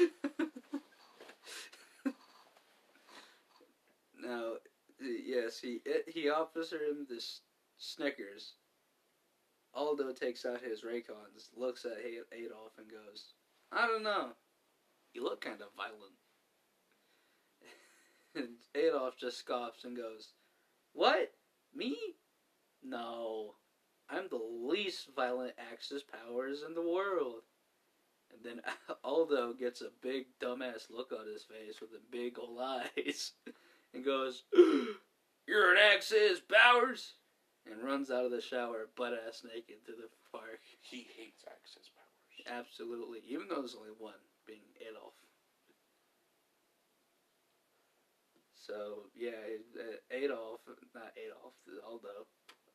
it Now, yes, he he offers him this Snickers. Aldo takes out his Raycons, looks at Adolf, and goes, "I don't know. You look kind of violent." *laughs* and Adolf just scoffs and goes, "What? Me? No, I'm the least violent Axis powers in the world." And then *laughs* Aldo gets a big dumbass look on his face with the big old *laughs* eyes and goes, *gasps* You're an Axis Powers! And runs out of the shower butt ass naked to the park. He hates Axis powers. Absolutely. Even though there's only one, being Adolf. So, yeah, uh, Adolf, not Adolf, Aldo.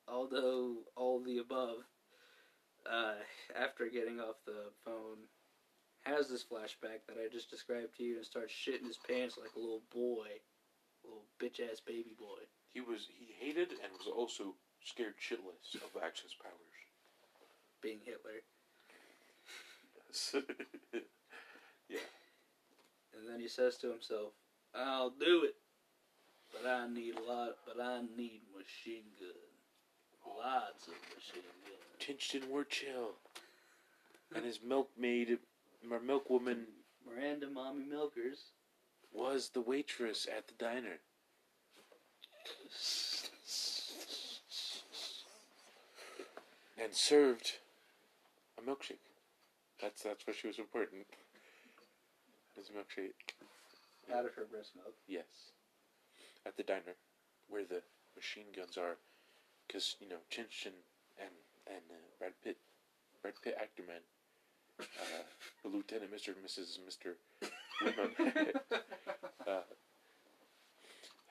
Aldo, all the above. Uh, after getting off the phone, has this flashback that I just described to you and starts shitting his pants like a little boy, little bitch ass baby boy. He was he hated and was also scared shitless of *laughs* Axis powers. being Hitler. Yes. *laughs* yeah. And then he says to himself, "I'll do it, but I need a lot. But I need machine gun, lots of machine gun." Tinched were chill. And his milkmaid, or milkwoman, Miranda, mommy milkers. Was the waitress at the diner. And served a milkshake. That's that's why she was important. His milkshake. Out of her breast milk. Yes. At the diner, where the machine guns are, because you know Chinchin and and uh, Brad Pitt, Brad Pitt actor man, uh, the Lieutenant Mister and Mrs. Mister, *laughs* uh,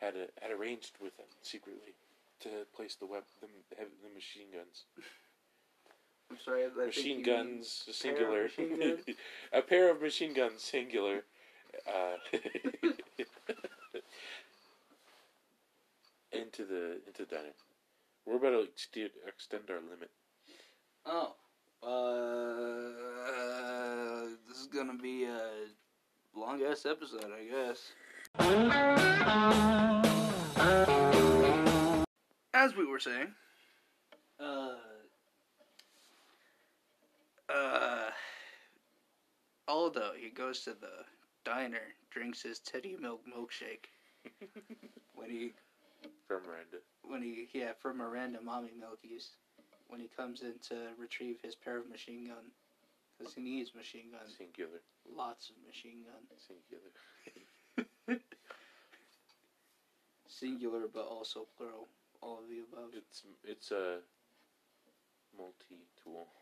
had a, had arranged with them secretly to place the web the, the machine guns I'm sorry. I, I machine think you mean guns pair of singular machine guns? *laughs* a pair of machine guns singular uh, *laughs* into the into the diner we're about to extend, extend our limit Oh, uh, this is gonna be a long ass episode, I guess. As we were saying, uh, uh, Aldo, he goes to the diner, drinks his teddy milk milkshake. *laughs* when he from Miranda when he yeah from Miranda Mommy Milkies when he comes in to retrieve his pair of machine gun because he needs machine guns singular lots of machine guns. Singular. *laughs* Singular but also plural. All of the above. It's it's a multi-tool. *laughs*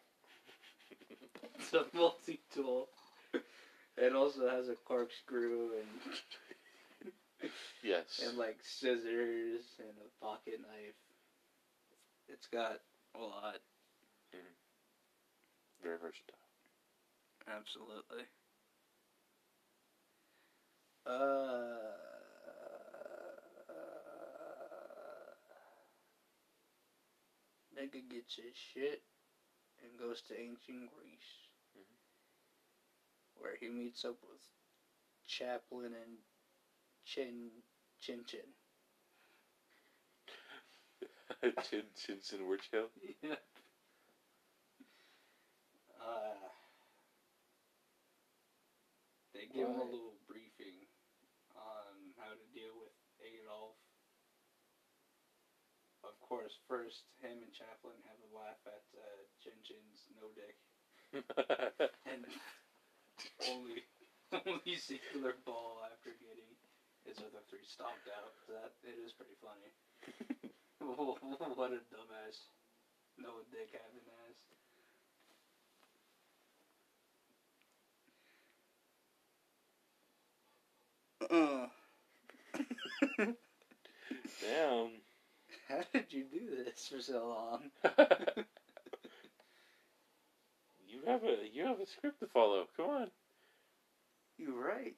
It's a multi-tool. It also has a corkscrew and yes. and like scissors and a pocket knife. It's got a lot. Mm-hmm. Very versatile. Absolutely. Uh, nigga gets his shit and goes to ancient Greece, Mhm. where he meets up with Chaplin and Chin Chin Chin. *laughs* chin chins and were Yeah. Uh, they give him a little briefing on how to deal with Adolf. Of course, first him and Chaplin have a laugh at uh, Chin Chin's no dick, *laughs* and only *laughs* only singular ball after getting his other three stomped out. That it is pretty funny. *laughs* what a dumbass, no dick having ass. Uh, damn how did you do this for so long? *laughs* you have a you have a script to follow. Come on. You're right.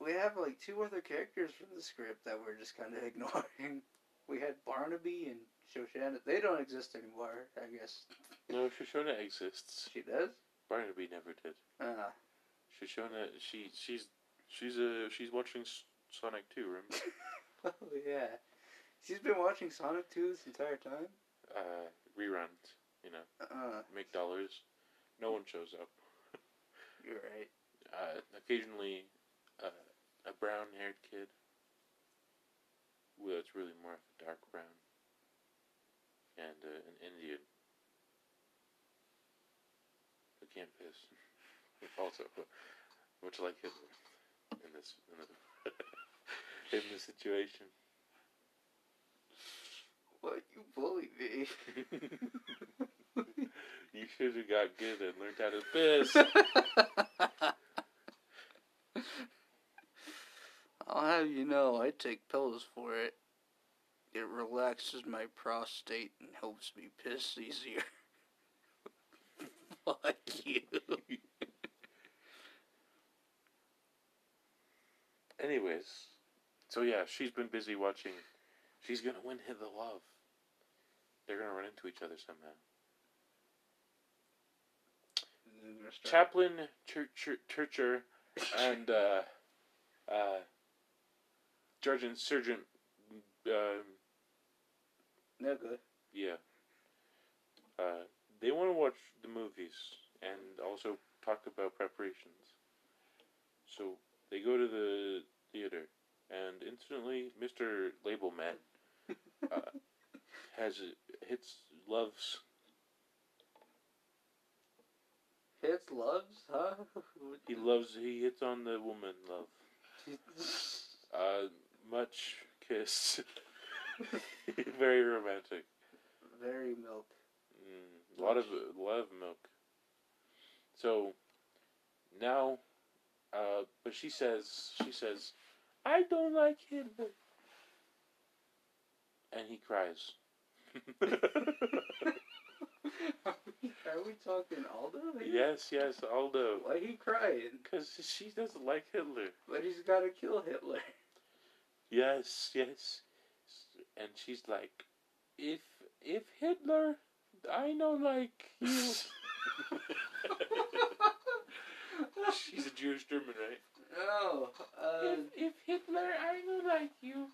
We have like two other characters from the script that we're just kind of *laughs* ignoring. We had Barnaby and Shoshana. They don't exist anymore, I guess. *laughs* No, Shoshana exists. She does? Barnaby never did. Uh, Shoshana, she she's She's uh she's watching Sonic 2, remember? *laughs* Oh yeah, she's been watching Sonic 2 this entire time. uh, reruns, you know, Uh, make dollars. No one shows up. *laughs* you're right. Uh, occasionally, uh, a brown-haired kid. Well, it's really more of a dark brown. And uh, an Indian. Who can't piss. *laughs* also, much like Hitler in this in, the, in the situation. What you bully me? *laughs* you should have got good and learned how to piss. *laughs* I'll have you know, I take pills for it. It relaxes my prostate and helps me piss easier. *laughs* Fuck you. Anyways, so yeah, she's been busy watching. She's gonna win hit the love. They're gonna run into each other somehow. Chaplain Churcher, Churcher and uh, uh, Sergeant Sergeant, um, Nigga. yeah. Uh, they want to watch the movies and also talk about preparations. So they go to the theater, and instantly, Mister Label Man uh, *laughs* has hits loves Hits loves, huh? *laughs* he loves he hits on the woman love. *laughs* Uh, much kiss. Very romantic. Very milk. Mm, a lot of a lot of milk. So now, uh, but she says she says, I don't like Hitler, and he cries. *laughs* Are we talking Aldo? here? yes, yes, Aldo, Why he crying? because she doesn't like Hitler. But he's gotta kill Hitler. Yes, yes, and she's like, if if Hitler, I know like you. *laughs* *laughs* She's a Jewish German, right? No. Uh, if, if Hitler, I know like you.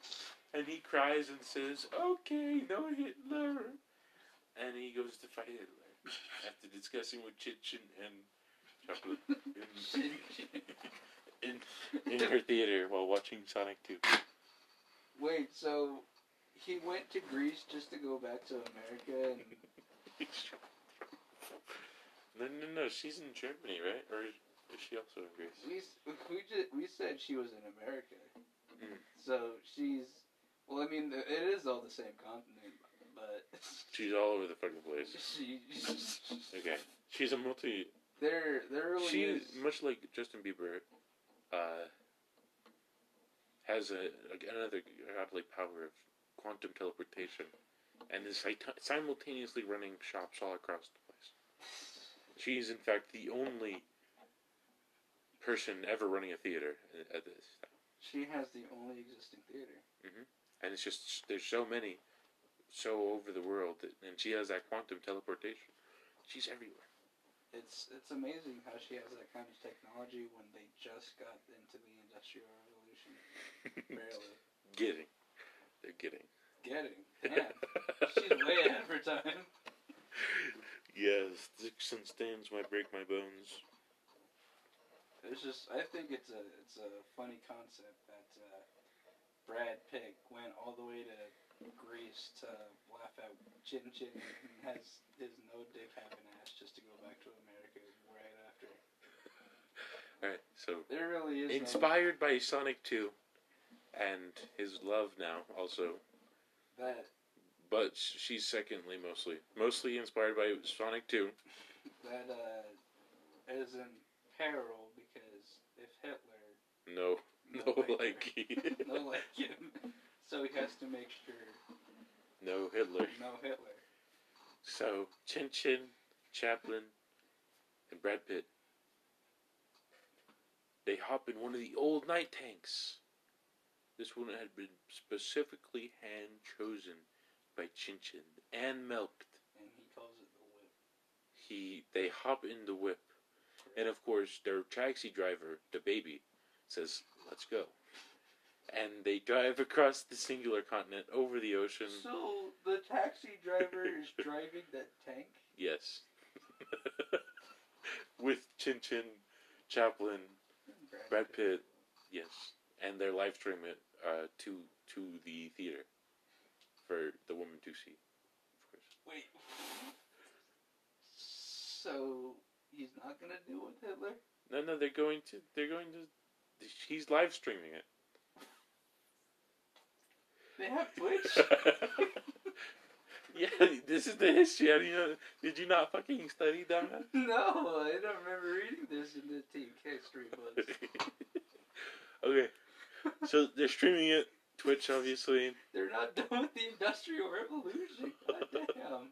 And he cries and says, okay, no Hitler. And he goes to fight Hitler *laughs* after discussing with Chinchin and Chaplin *laughs* in, in, in her theater while watching Sonic 2. wait, so he went to Greece just to go back to America and *laughs* No, no, no, she's in Germany, right? Or is she also in Greece? we we just, we said she was in America. Mm. So she's well, I mean, it is all the same continent, but *laughs* She's all over the fucking place. *laughs* she *laughs* Okay. She's a multi. there there really She, is. much like Justin Bieber, uh, has a, another godly power of quantum teleportation, and is simultaneously running shops all across the place. She is, in fact, the only person ever running a theater at- this time. She has the only existing theater. Mm-hmm. And it's just, there's so many, so over the world, that, and she has that quantum teleportation. She's everywhere. It's it's amazing how she has that kind of technology when they just got into the industrial revolution. *laughs* Barely Getting. They're getting. getting. *laughs* Damn, she's way ahead of her time. Yes, sticks and stones might break my bones. It's just I think it's a it's a funny concept that uh, Brad Pitt went all the way to Greece to laugh at Chin Chin and has his no dick having ass just to go back to America right after. Alright, so There really is no- inspired by Sonic 2 and his love now also, that but she's secondly mostly. Mostly inspired by Sonic 2. *laughs* that uh, is in peril because if Hitler No, No no, like like, *laughs* no *laughs* like him, so he has to make sure no Hitler. no Hitler. So, Chin Chin, Chaplin, and Brad Pitt. They hop in one of the old knight tanks. This one had been specifically hand chosen by Chin Chin and milked. And he calls it the whip. He they hop in the whip, and of course their taxi driver, the baby, says, "Let's go," and they drive across the singular continent over the ocean. So the taxi driver is *laughs* driving that tank. Yes, *laughs* with Chin Chin, Chaplin, Brad Pitt, yes, and they're live streaming it uh, to to the theater for the woman to see. Of course. Wait. So he's not gonna do it with Hitler. No, no, they're going to. They're going to. He's live streaming it. They have Twitch. *laughs* yeah, this is the history. You know? Did you not fucking study, dumbass? *laughs* no, I don't remember reading this in the team history books. *laughs* okay, so they're streaming it. Twitch, obviously. They're not done with the Industrial Revolution. God damn.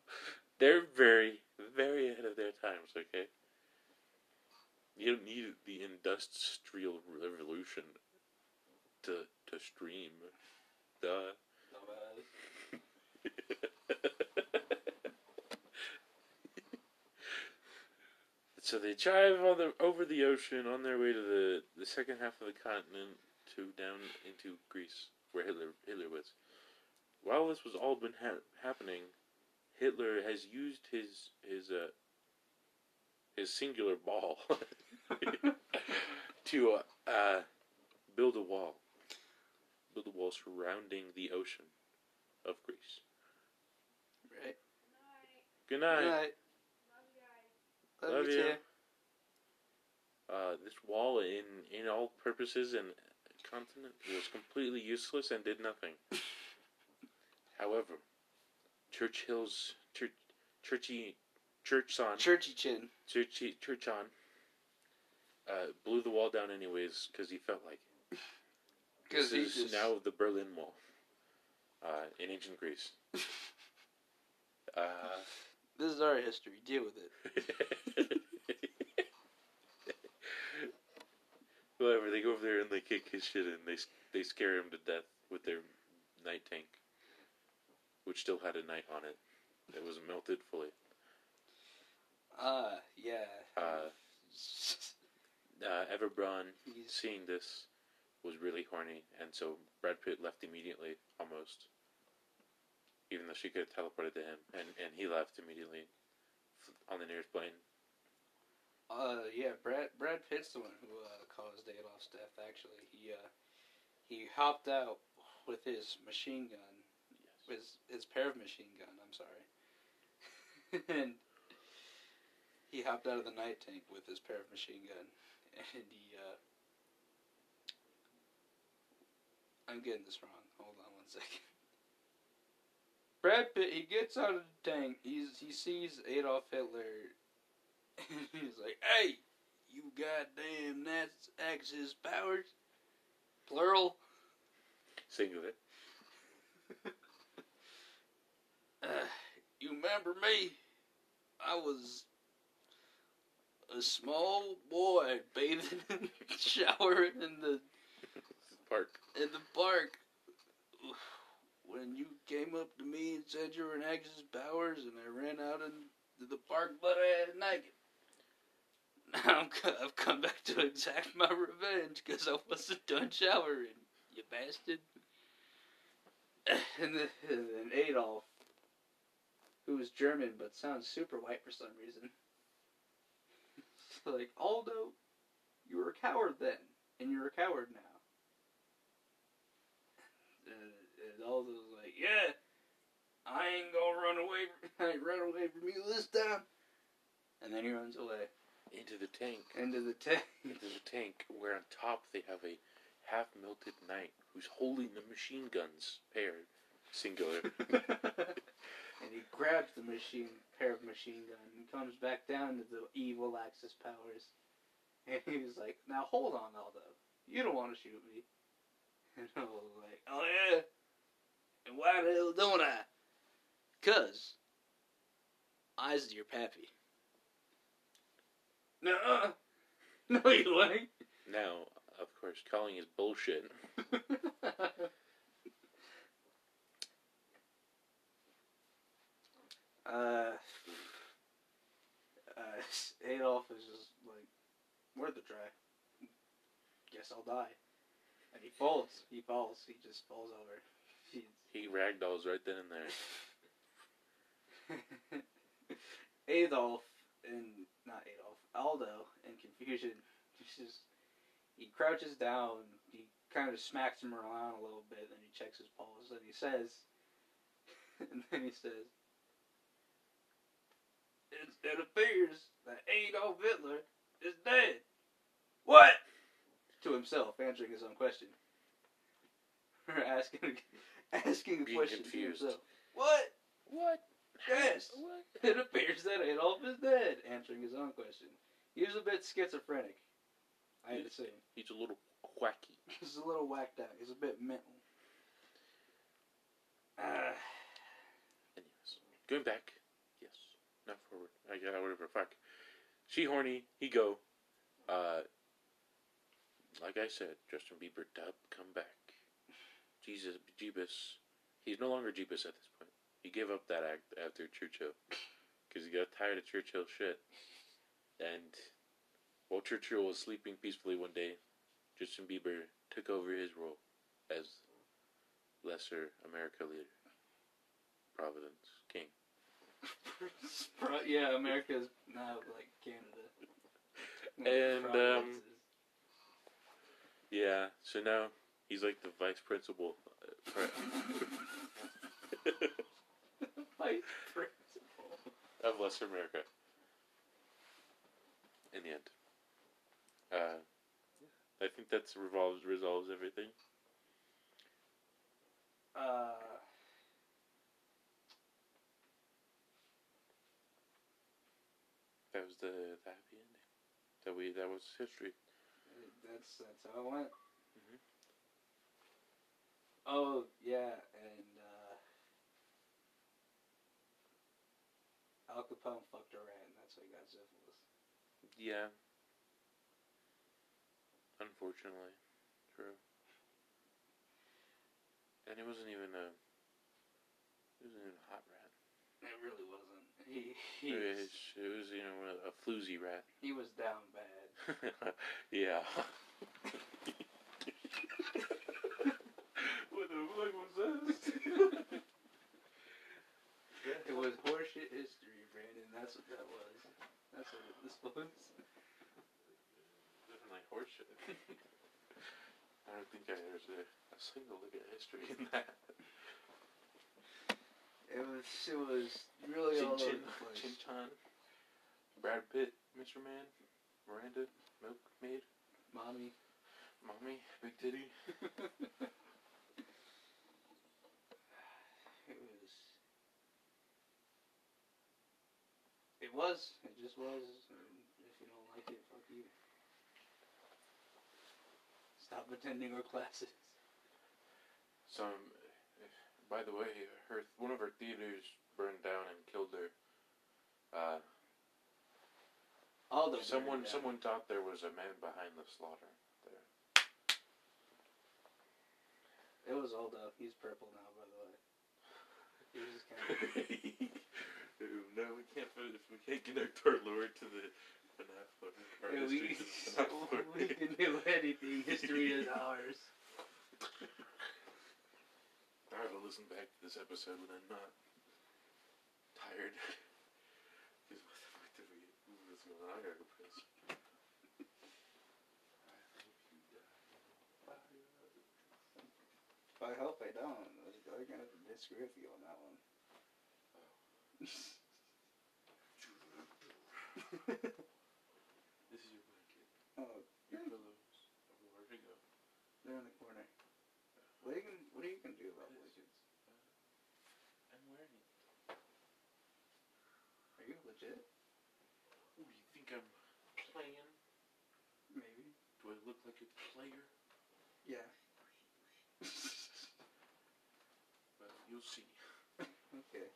They're very, very ahead of their times. Okay. You don't need the industrial revolution to to stream. Duh. *laughs* so they drive on the, over the ocean on their way to the, the second half of the continent to down into Greece, where Hitler Hitler was. While this was all been ha- happening, Hitler has used his his uh, his singular ball *laughs* to uh, uh, build a wall, build a wall surrounding the ocean of Greece. Right. Good night. Good night. Love, Love you. you. too. Uh, this wall, in in all purposes and continent, was completely useless and did nothing. *laughs* However, Churchill's church, churchy, church son, Churchy chin. churchy, church on, uh, blew the wall down anyways because he felt like it. Because *laughs* This he is just now the Berlin Wall, uh, in ancient Greece. *laughs* uh, This is our history. Deal with it. *laughs* Whatever, they go over there and they kick his shit and they they scare him to death with their knight tank, which still had a knight on it. It was melted fully. Ah, yeah. Uh, *laughs* uh, Eva Braun, He's- seeing this, was really horny, and so Brad Pitt left immediately, almost. Even though she could have teleported to him, and, and he left immediately on the nearest plane. Uh, yeah, Brad Brad Pitt's the one who uh, caused Adolf's death. Actually, he uh, he hopped out with his machine gun, his his pair of machine gun. I'm sorry, *laughs* and he hopped out of the knight tank with his pair of machine gun, *laughs* and he. Uh, I'm getting this wrong. Hold on one second. Brad Pitt, he gets out of the tank. He's he sees Adolf Hitler *laughs* and he's like, "Hey, you goddamn Nats Axis powers, plural." Singular. *laughs* Uh, you remember me? I was a small boy bathing in showering in the Park. in the park when you came up to me and said you were an Axis powers, and I ran out into the park butt ass naked. Now I've come back to exact my revenge because I wasn't done showering, you bastard. And then, and then Adolf, who is German but sounds super white for some reason, like Aldo, you were a coward then, and you're a coward now. *laughs* And, and Aldo's like, yeah, I ain't gonna run away. *laughs* I ain't run away from you this time. And then he runs away Into the tank. into the tank. Into the tank, where on top they have a half melted knight who's holding the machine guns paired. Singular. *laughs* and he grabs the machine pair of machine gun and comes back down to the evil Axis powers. And he was like, "Now hold on, Aldo. You don't want to shoot me." *laughs* And I was like, "Oh yeah. And why the hell don't I? Cause I's your pappy." *laughs* No, uh, no, you ain't. now, of course, calling is bullshit. *laughs* uh, uh, Adolf is just like, worth a try. guess I'll die. And he falls. He falls. He just falls over. He's, He ragdolls right then and there. *laughs* Adolf and not Adolf, Aldo in confusion. Just he crouches down. He kind of smacks him around a little bit, then he checks his pulse, and he says, *laughs* and then he says, "It, it appears that Adolf Hitler is dead." What? To himself, answering his own question. Or *laughs* asking, asking a Being question confused. to himself. What? What? Yes. *laughs* What? It appears that Adolf is dead. Answering his own question. He was a bit schizophrenic. I had to say. He's a little quacky. *laughs* He's a little whacked out. He's a bit mental. Uh, *sighs* Anyways, going back. Not forward. I got whatever. Fuck. She horny. He go. Uh. Like I said, Justin Bieber dub come back. Jesus, Jeebus. He's no longer Jeebus at this point. He gave up that act after Churchill because he got tired of Churchill shit. And while Churchill was sleeping peacefully one day, Justin Bieber took over his role as lesser America leader, Providence Yeah, America's now like Canada. And, um, Yeah, so now he's like the vice principal. uh, *laughs* Vice principal. of Lesser America. In the end. Uh, I think that's revolves resolves everything. Uh, That was the, the happy ending. That we that was history. that's that's how it went. Mhm. Oh yeah, and uh, Al Capone fucked a rat, and that's how he got syphilis. Yeah. Unfortunately, true. And it wasn't even a. It wasn't even a hot rat. It really wasn't. He he It was, was, it was you know a floozy rat. he was down bad. *laughs* yeah. *laughs* what the fuck was that? *laughs* It was horseshit history, Brandon. That's what that was. That's what this was. Definitely horseshit. I don't think I there's a, a single look at history in that. It was it was really Chin all over Chin, the place. Chin Chan, Brad Pitt, Mr. Man, Miranda, Milkmaid, Mommy. Mommy, Big Titty. *laughs* It was. It was. It just was. And if you don't like it, fuck you. Stop attending our classes. Some, by the way, her one of her theaters burned down and killed her. Uh, All the someone, someone thought there was a man behind the slaughter. There. It was Aldo. He's purple now, by the way. *laughs* He was just kind of. no, we can't. We can't connect our lore to the FNAF. Our Yeah, we, to the *laughs* we can do anything. History is ours. *laughs* I have to listen back to this episode when I'm not tired. 'Cause what the fuck did we? What's going on? I gotta go piss. *laughs* I hope I don't. I'm gonna disagree with you on that one. This is your blanket. *laughs* oh, Your pillows. Where'd it go? they're in the corner. What are you gonna What are you gonna do about blizzards? I'm wearing it. Are you legit? Ooh, you think I'm playing? Maybe. Do I look like a player? Yeah. *laughs* Well, you'll see. Okay.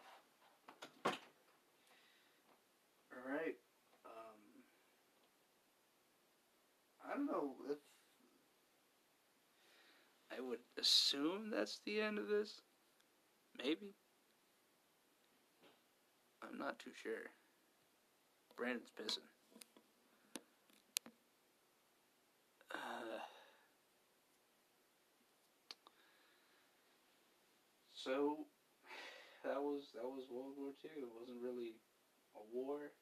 All right. Um, I don't know if I would assume that's the end of this. Maybe. I'm not too sure. Brandon's pissing. Uh, So that was that was World War Two. It wasn't really a war.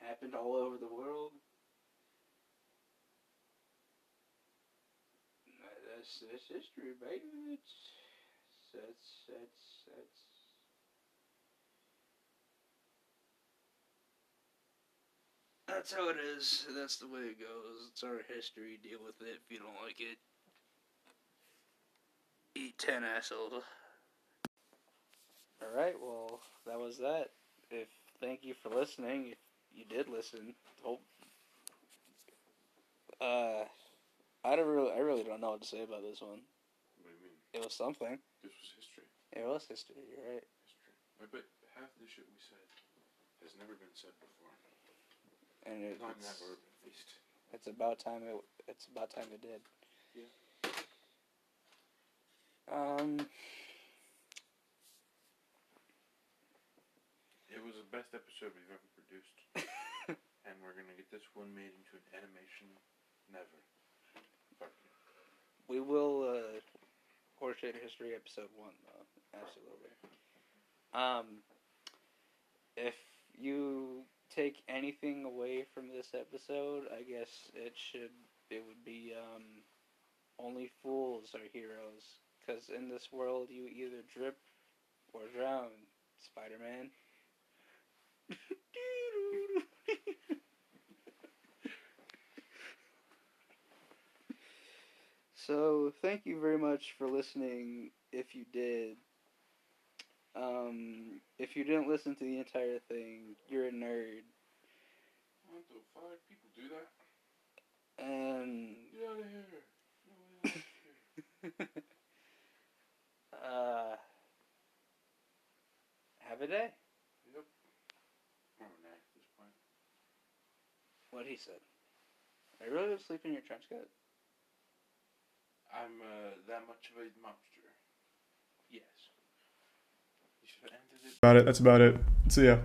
Happened all over the world. That's that's history, baby. It's that's that's that's. That's how it is. That's the way it goes. It's our history. Deal with it. If you don't like it, eat ten assholes. All right. Well, that was that. If thank you for listening. If you did listen, hope. Uh, I don't really. I really don't know what to say about this one. What do you mean? It was something. This was history. It was history. You're right. History. I bet half the shit we said has never been said before. And it, Not in it's, that order, at least. it's about time it. It's about time it did. Um. It was the best episode we've ever produced. *laughs* and we're gonna get this one made into an animation. Never. Fuck you. We will uh Horseshit History episode one though. Absolutely. Um if you take anything away from this episode, I guess it should it would be um only fools are heroes cuz in this world you either drip or drown, Spider-Man. So, thank you very much for listening if you did. Um, if you didn't listen to the entire thing, you're a nerd. What the fuck? People do that? And Get out of here. Way out of here. *laughs* uh have a day. Yep. Or nah, at this point. What he said. Are you really gonna sleep in your trench coat? I'm uh, that much of a monster. Yes. You should have ended it About it. That's about it. See ya.